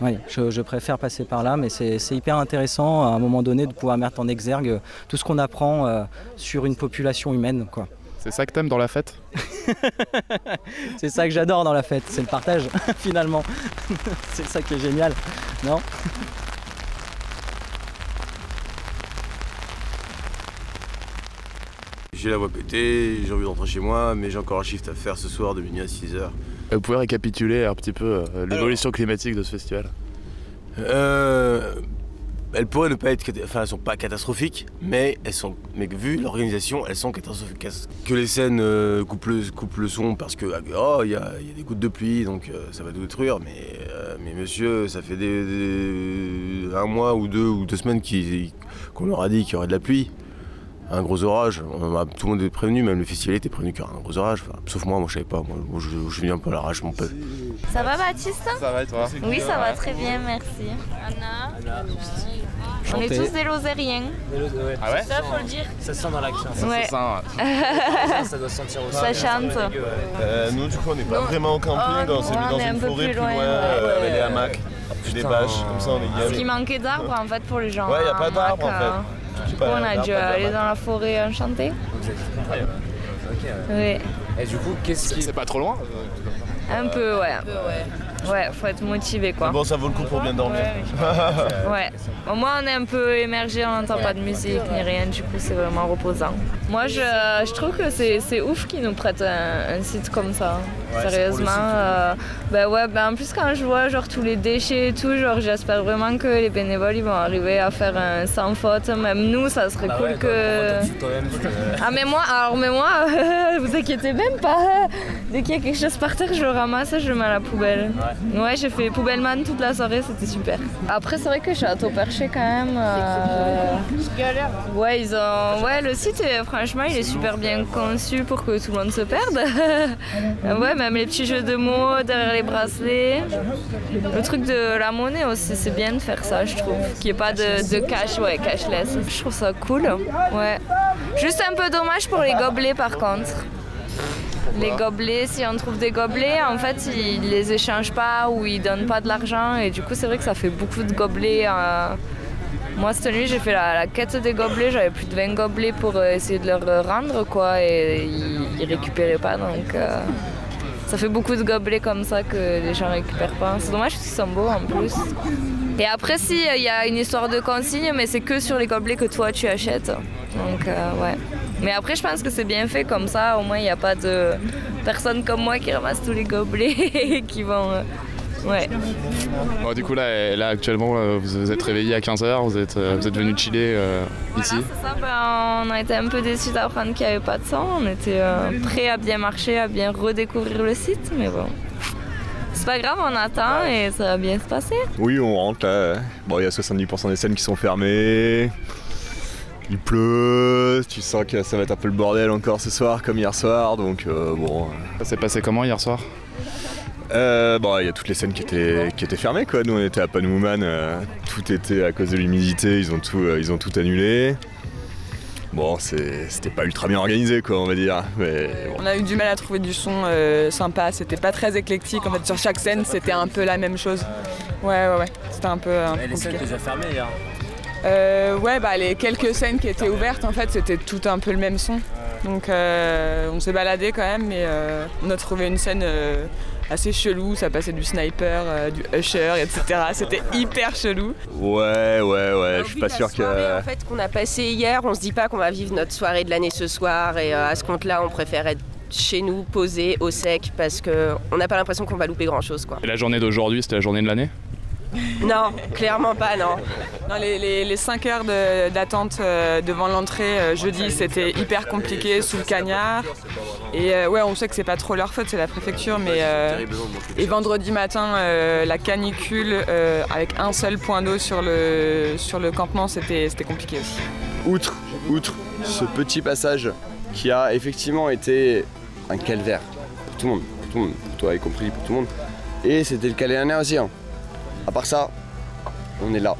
Oui, je, préfère passer par là, mais c'est hyper intéressant à un moment donné de pouvoir mettre en exergue tout ce qu'on apprend sur une population humaine. Quoi. C'est ça que t'aimes dans la fête C'est ça que j'adore dans la fête, c'est le partage finalement. c'est ça qui est génial, non? J'ai la voix pétée, j'ai envie de rentrer chez moi, mais j'ai encore un shift à faire ce soir de minuit à 6h. Vous pouvez récapituler un petit peu euh, l'évolution climatique de ce festival? Euh, elles pourraient ne pas être, enfin elles sont pas catastrophiques, mais elles sont, mais vu l'organisation, elles sont catastrophiques. Que les scènes euh, coupent, le, son parce que oh il y a, des gouttes de pluie donc euh, ça va tout détruire, mais euh, mais monsieur ça fait des, un mois ou deux ou deux semaines qu'on leur a dit qu'il y aurait de la pluie. Un gros orage, On a- tout le monde est prévenu, même le festival était prévenu qu'il y aurait un gros orage, Enfin, sauf moi, moi je savais pas, moi, je, je viens un peu à l'arrache mon pote. Ça va Baptiste? Ça va et toi? Oui, ça va très bien, merci. Anna? On est tous des Lozériens. Ah ouais? Ça, faut le dire. Ça sent dans l'accent. Ouais. Ça, ça doit se sentir aussi. Ça chante. Euh, nous, du coup, on n'est pas Non. vraiment au camping, Oh, on s'est mis dans est un une peu forêt plus plus loin, loin, ouais. euh, avec des hamacs, des bâches, comme ça on est Parce qu'il manquait d'arbres en fait pour les gens. Ouais, y a en pas d'arbres, en hamac, fait. Euh, Du coup, on a dû aller dans la forêt enchantée. Vous êtes Ok. Oui. Et du coup, qu'est-ce qui. C'est pas trop loin Un peu, ouais. Ouais, faut être motivé quoi. Mais bon, ça vaut le coup pour bien dormir. Ouais. Au moins on est un peu émergé, on n'entend pas de musique ni rien, du coup c'est vraiment reposant. Moi je, je trouve que c'est c'est ouf qu'ils nous prêtent un, un site comme ça. Ouais, Sérieusement. euh, bah ouais, bah en plus quand je vois genre tous les déchets et tout, genre j'espère vraiment que les bénévoles ils vont arriver à faire un sans faute. Même nous ça serait Bah cool ouais, que. toi, Ah mais moi, alors mais moi, vous inquiétez même pas. Dès qu'il y a quelque chose par terre, je le ramasse et je le mets à la poubelle. Ouais, j'ai fait poubelleman toute la soirée, c'était super. Après c'est vrai que Château Perché quand même. euh, Ouais, ils ont. Ouais, le site franchement il est super bien conçu pour que tout le monde se perde. ouais, même les petits jeux de mots derrière les bracelets. Le truc de la monnaie aussi, c'est bien de faire ça, je trouve. Qu'il n'y ait pas de, de cash, ouais, cashless. Je trouve ça cool. Ouais. Juste un peu dommage pour les gobelets par contre. Les gobelets, si on trouve des gobelets, en fait, ils les échangent pas ou ils donnent pas de l'argent. Et du coup, c'est vrai que ça fait beaucoup de gobelets. euh. Moi, cette nuit, j'ai fait la, la quête des gobelets. J'avais plus de 20 gobelets pour euh, essayer de leur rendre, quoi. Et ils, ils récupéraient pas. Donc, euh, ça fait beaucoup de gobelets comme ça que les gens récupèrent pas. C'est dommage parce qu'ils sont beaux en plus. Et après, si, il y a une histoire de consigne, mais c'est que sur les gobelets que toi tu achètes. Donc, euh, ouais. Mais après, je pense que c'est bien fait comme ça. Au moins, il n'y a pas de personnes comme moi qui ramassent tous les gobelets et qui vont. euh, Ouais. Bon, du coup, là, là actuellement, euh, vous vous êtes réveillé à 15h, vous êtes, euh, vous êtes venu chiller euh, ici. C'est ça, ben, on a été un peu déçus d'apprendre qu'il n'y avait pas de sang. On était euh, prêts à bien marcher, à bien redécouvrir le site, mais bon. C'est pas grave, on attend et ça va bien se passer. Oui, on rentre là. Bon, il y a 70% des scènes qui sont fermées. Il pleut, tu sens que ça va être un peu le bordel encore ce soir, comme hier soir, donc euh, bon. Ça s'est passé comment hier soir? Euh, Bon, il y a toutes les scènes qui étaient, qui étaient fermées, quoi. Nous, on était à Panwoman, euh, tout était à cause de l'humidité, ils, ont tout, euh, ils ont tout annulé. Bon, c'est- c'était pas ultra bien organisé, quoi, on va dire. Mais bon. On a eu du mal à trouver du son euh, sympa, c'était pas très éclectique. En fait, sur chaque scène, c'était un peu la même chose. Ouais, ouais, ouais. C'était un peu. un peu Les scènes déjà fermées hier. Euh, ouais, bah les quelques scènes qui étaient ouvertes, en fait, c'était tout un peu le même son. Donc euh, on s'est baladé quand même, mais euh, on a trouvé une scène euh, assez chelou. Ça passait du sniper, euh, du usher, etc. C'était hyper chelou. Ouais, ouais, ouais, je suis pas sûr que. en fait qu'on a passé hier, on se dit pas qu'on va vivre notre soirée de l'année ce soir et euh, à ce compte-là, on préfère être chez nous, posé, au sec, parce que on n'a pas l'impression qu'on va louper grand-chose, quoi. Et la journée d'aujourd'hui, c'était la journée de l'année? Non, clairement pas, non. Non, les, les, les 5 heures de- d'attente euh, devant l'entrée euh, jeudi, c'était hyper compliqué sous le cagnard. Et euh, ouais, on sait que c'est pas trop leur faute, c'est la préfecture, mais. euh, et vendredi matin, euh, la canicule euh, avec un seul point d'eau sur le, sur le campement, c'était c'était compliqué aussi. Outre, outre ce petit passage qui a effectivement été un calvaire pour tout le monde, pour tout le monde, pour toi y compris, pour tout le monde. Et c'était le cas l'année dernière aussi. hein. À part ça, on est là.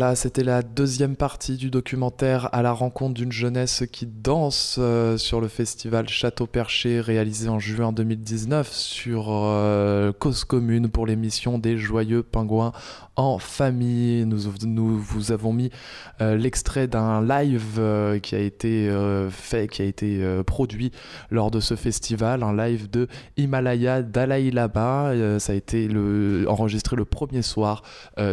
Voilà, c'était la deuxième partie du documentaire à la rencontre d'une jeunesse qui danse euh, sur le festival Château Perché réalisé en juin 2019 sur euh, Cause Commune pour l'émission des Joyeux Pingouins en famille. Nous, vous avons mis euh, l'extrait d'un live qui a été fait, qui a été produit lors de ce festival, un live de Himalaya Dalai Lama. Ça a été enregistré le premier soir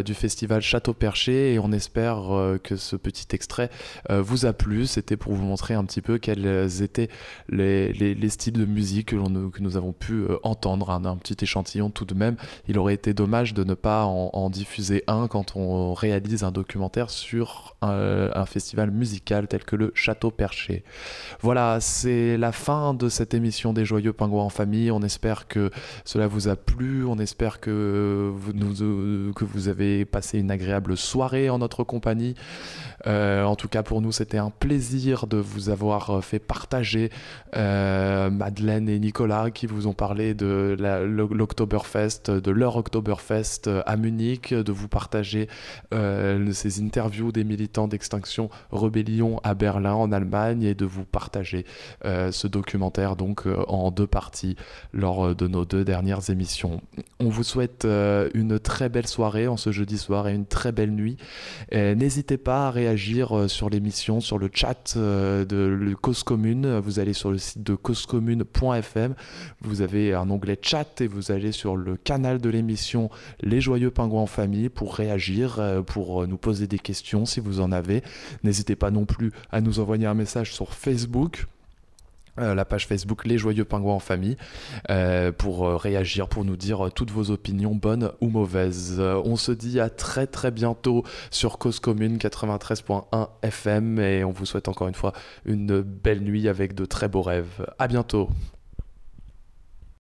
du festival Château Perché et on espère euh, que ce petit extrait euh, vous a plu. C'était pour vous montrer un petit peu quels étaient les, les- les styles de musique que, que nous avons pu euh, entendre. Un, petit échantillon tout de même. Il aurait été dommage de ne pas en, diffuser un quand on réalise un documentaire sur un, festival musical tel que le Château Perché. Voilà, c'est la fin de cette émission des Joyeux Pingouins en famille. On espère que cela vous a plu. On espère que vous, que vous avez passé une agréable soirée en notre compagnie. Euh, en tout cas, pour nous, c'était un plaisir de vous avoir fait partager euh, Madeleine et Nicolas qui vous ont parlé de l'Oktoberfest, de leur Oktoberfest euh, à Munich, de vous partager euh, ces interviews des militants d'Extinction Rebellion à Berlin, en Allemagne, et de vous partager euh, ce documentaire donc euh, en deux parties lors euh, de nos deux dernières émissions. On vous souhaite euh, une très belle soirée en ce jeudi soir et une très belle nuit. N'hésitez pas à réagir euh, sur l'émission, sur le chat euh, de Cause Commune. Vous allez sur le site de causecommune.fm. Vous avez un onglet chat et vous allez sur le canal de l'émission Les Joyeux Pingouins en Famille pour réagir, euh, pour nous poser des questions si vous en avez. N'hésitez pas non plus à nous envoyer un message sur Facebook. Euh, la page Facebook Les Joyeux Pingouins en Famille euh, pour euh, réagir, pour nous dire toutes vos opinions, bonnes ou mauvaises. On se dit à très très bientôt sur Cause Commune 93.1 FM et on vous souhaite encore une fois une belle nuit avec de très beaux rêves. À bientôt.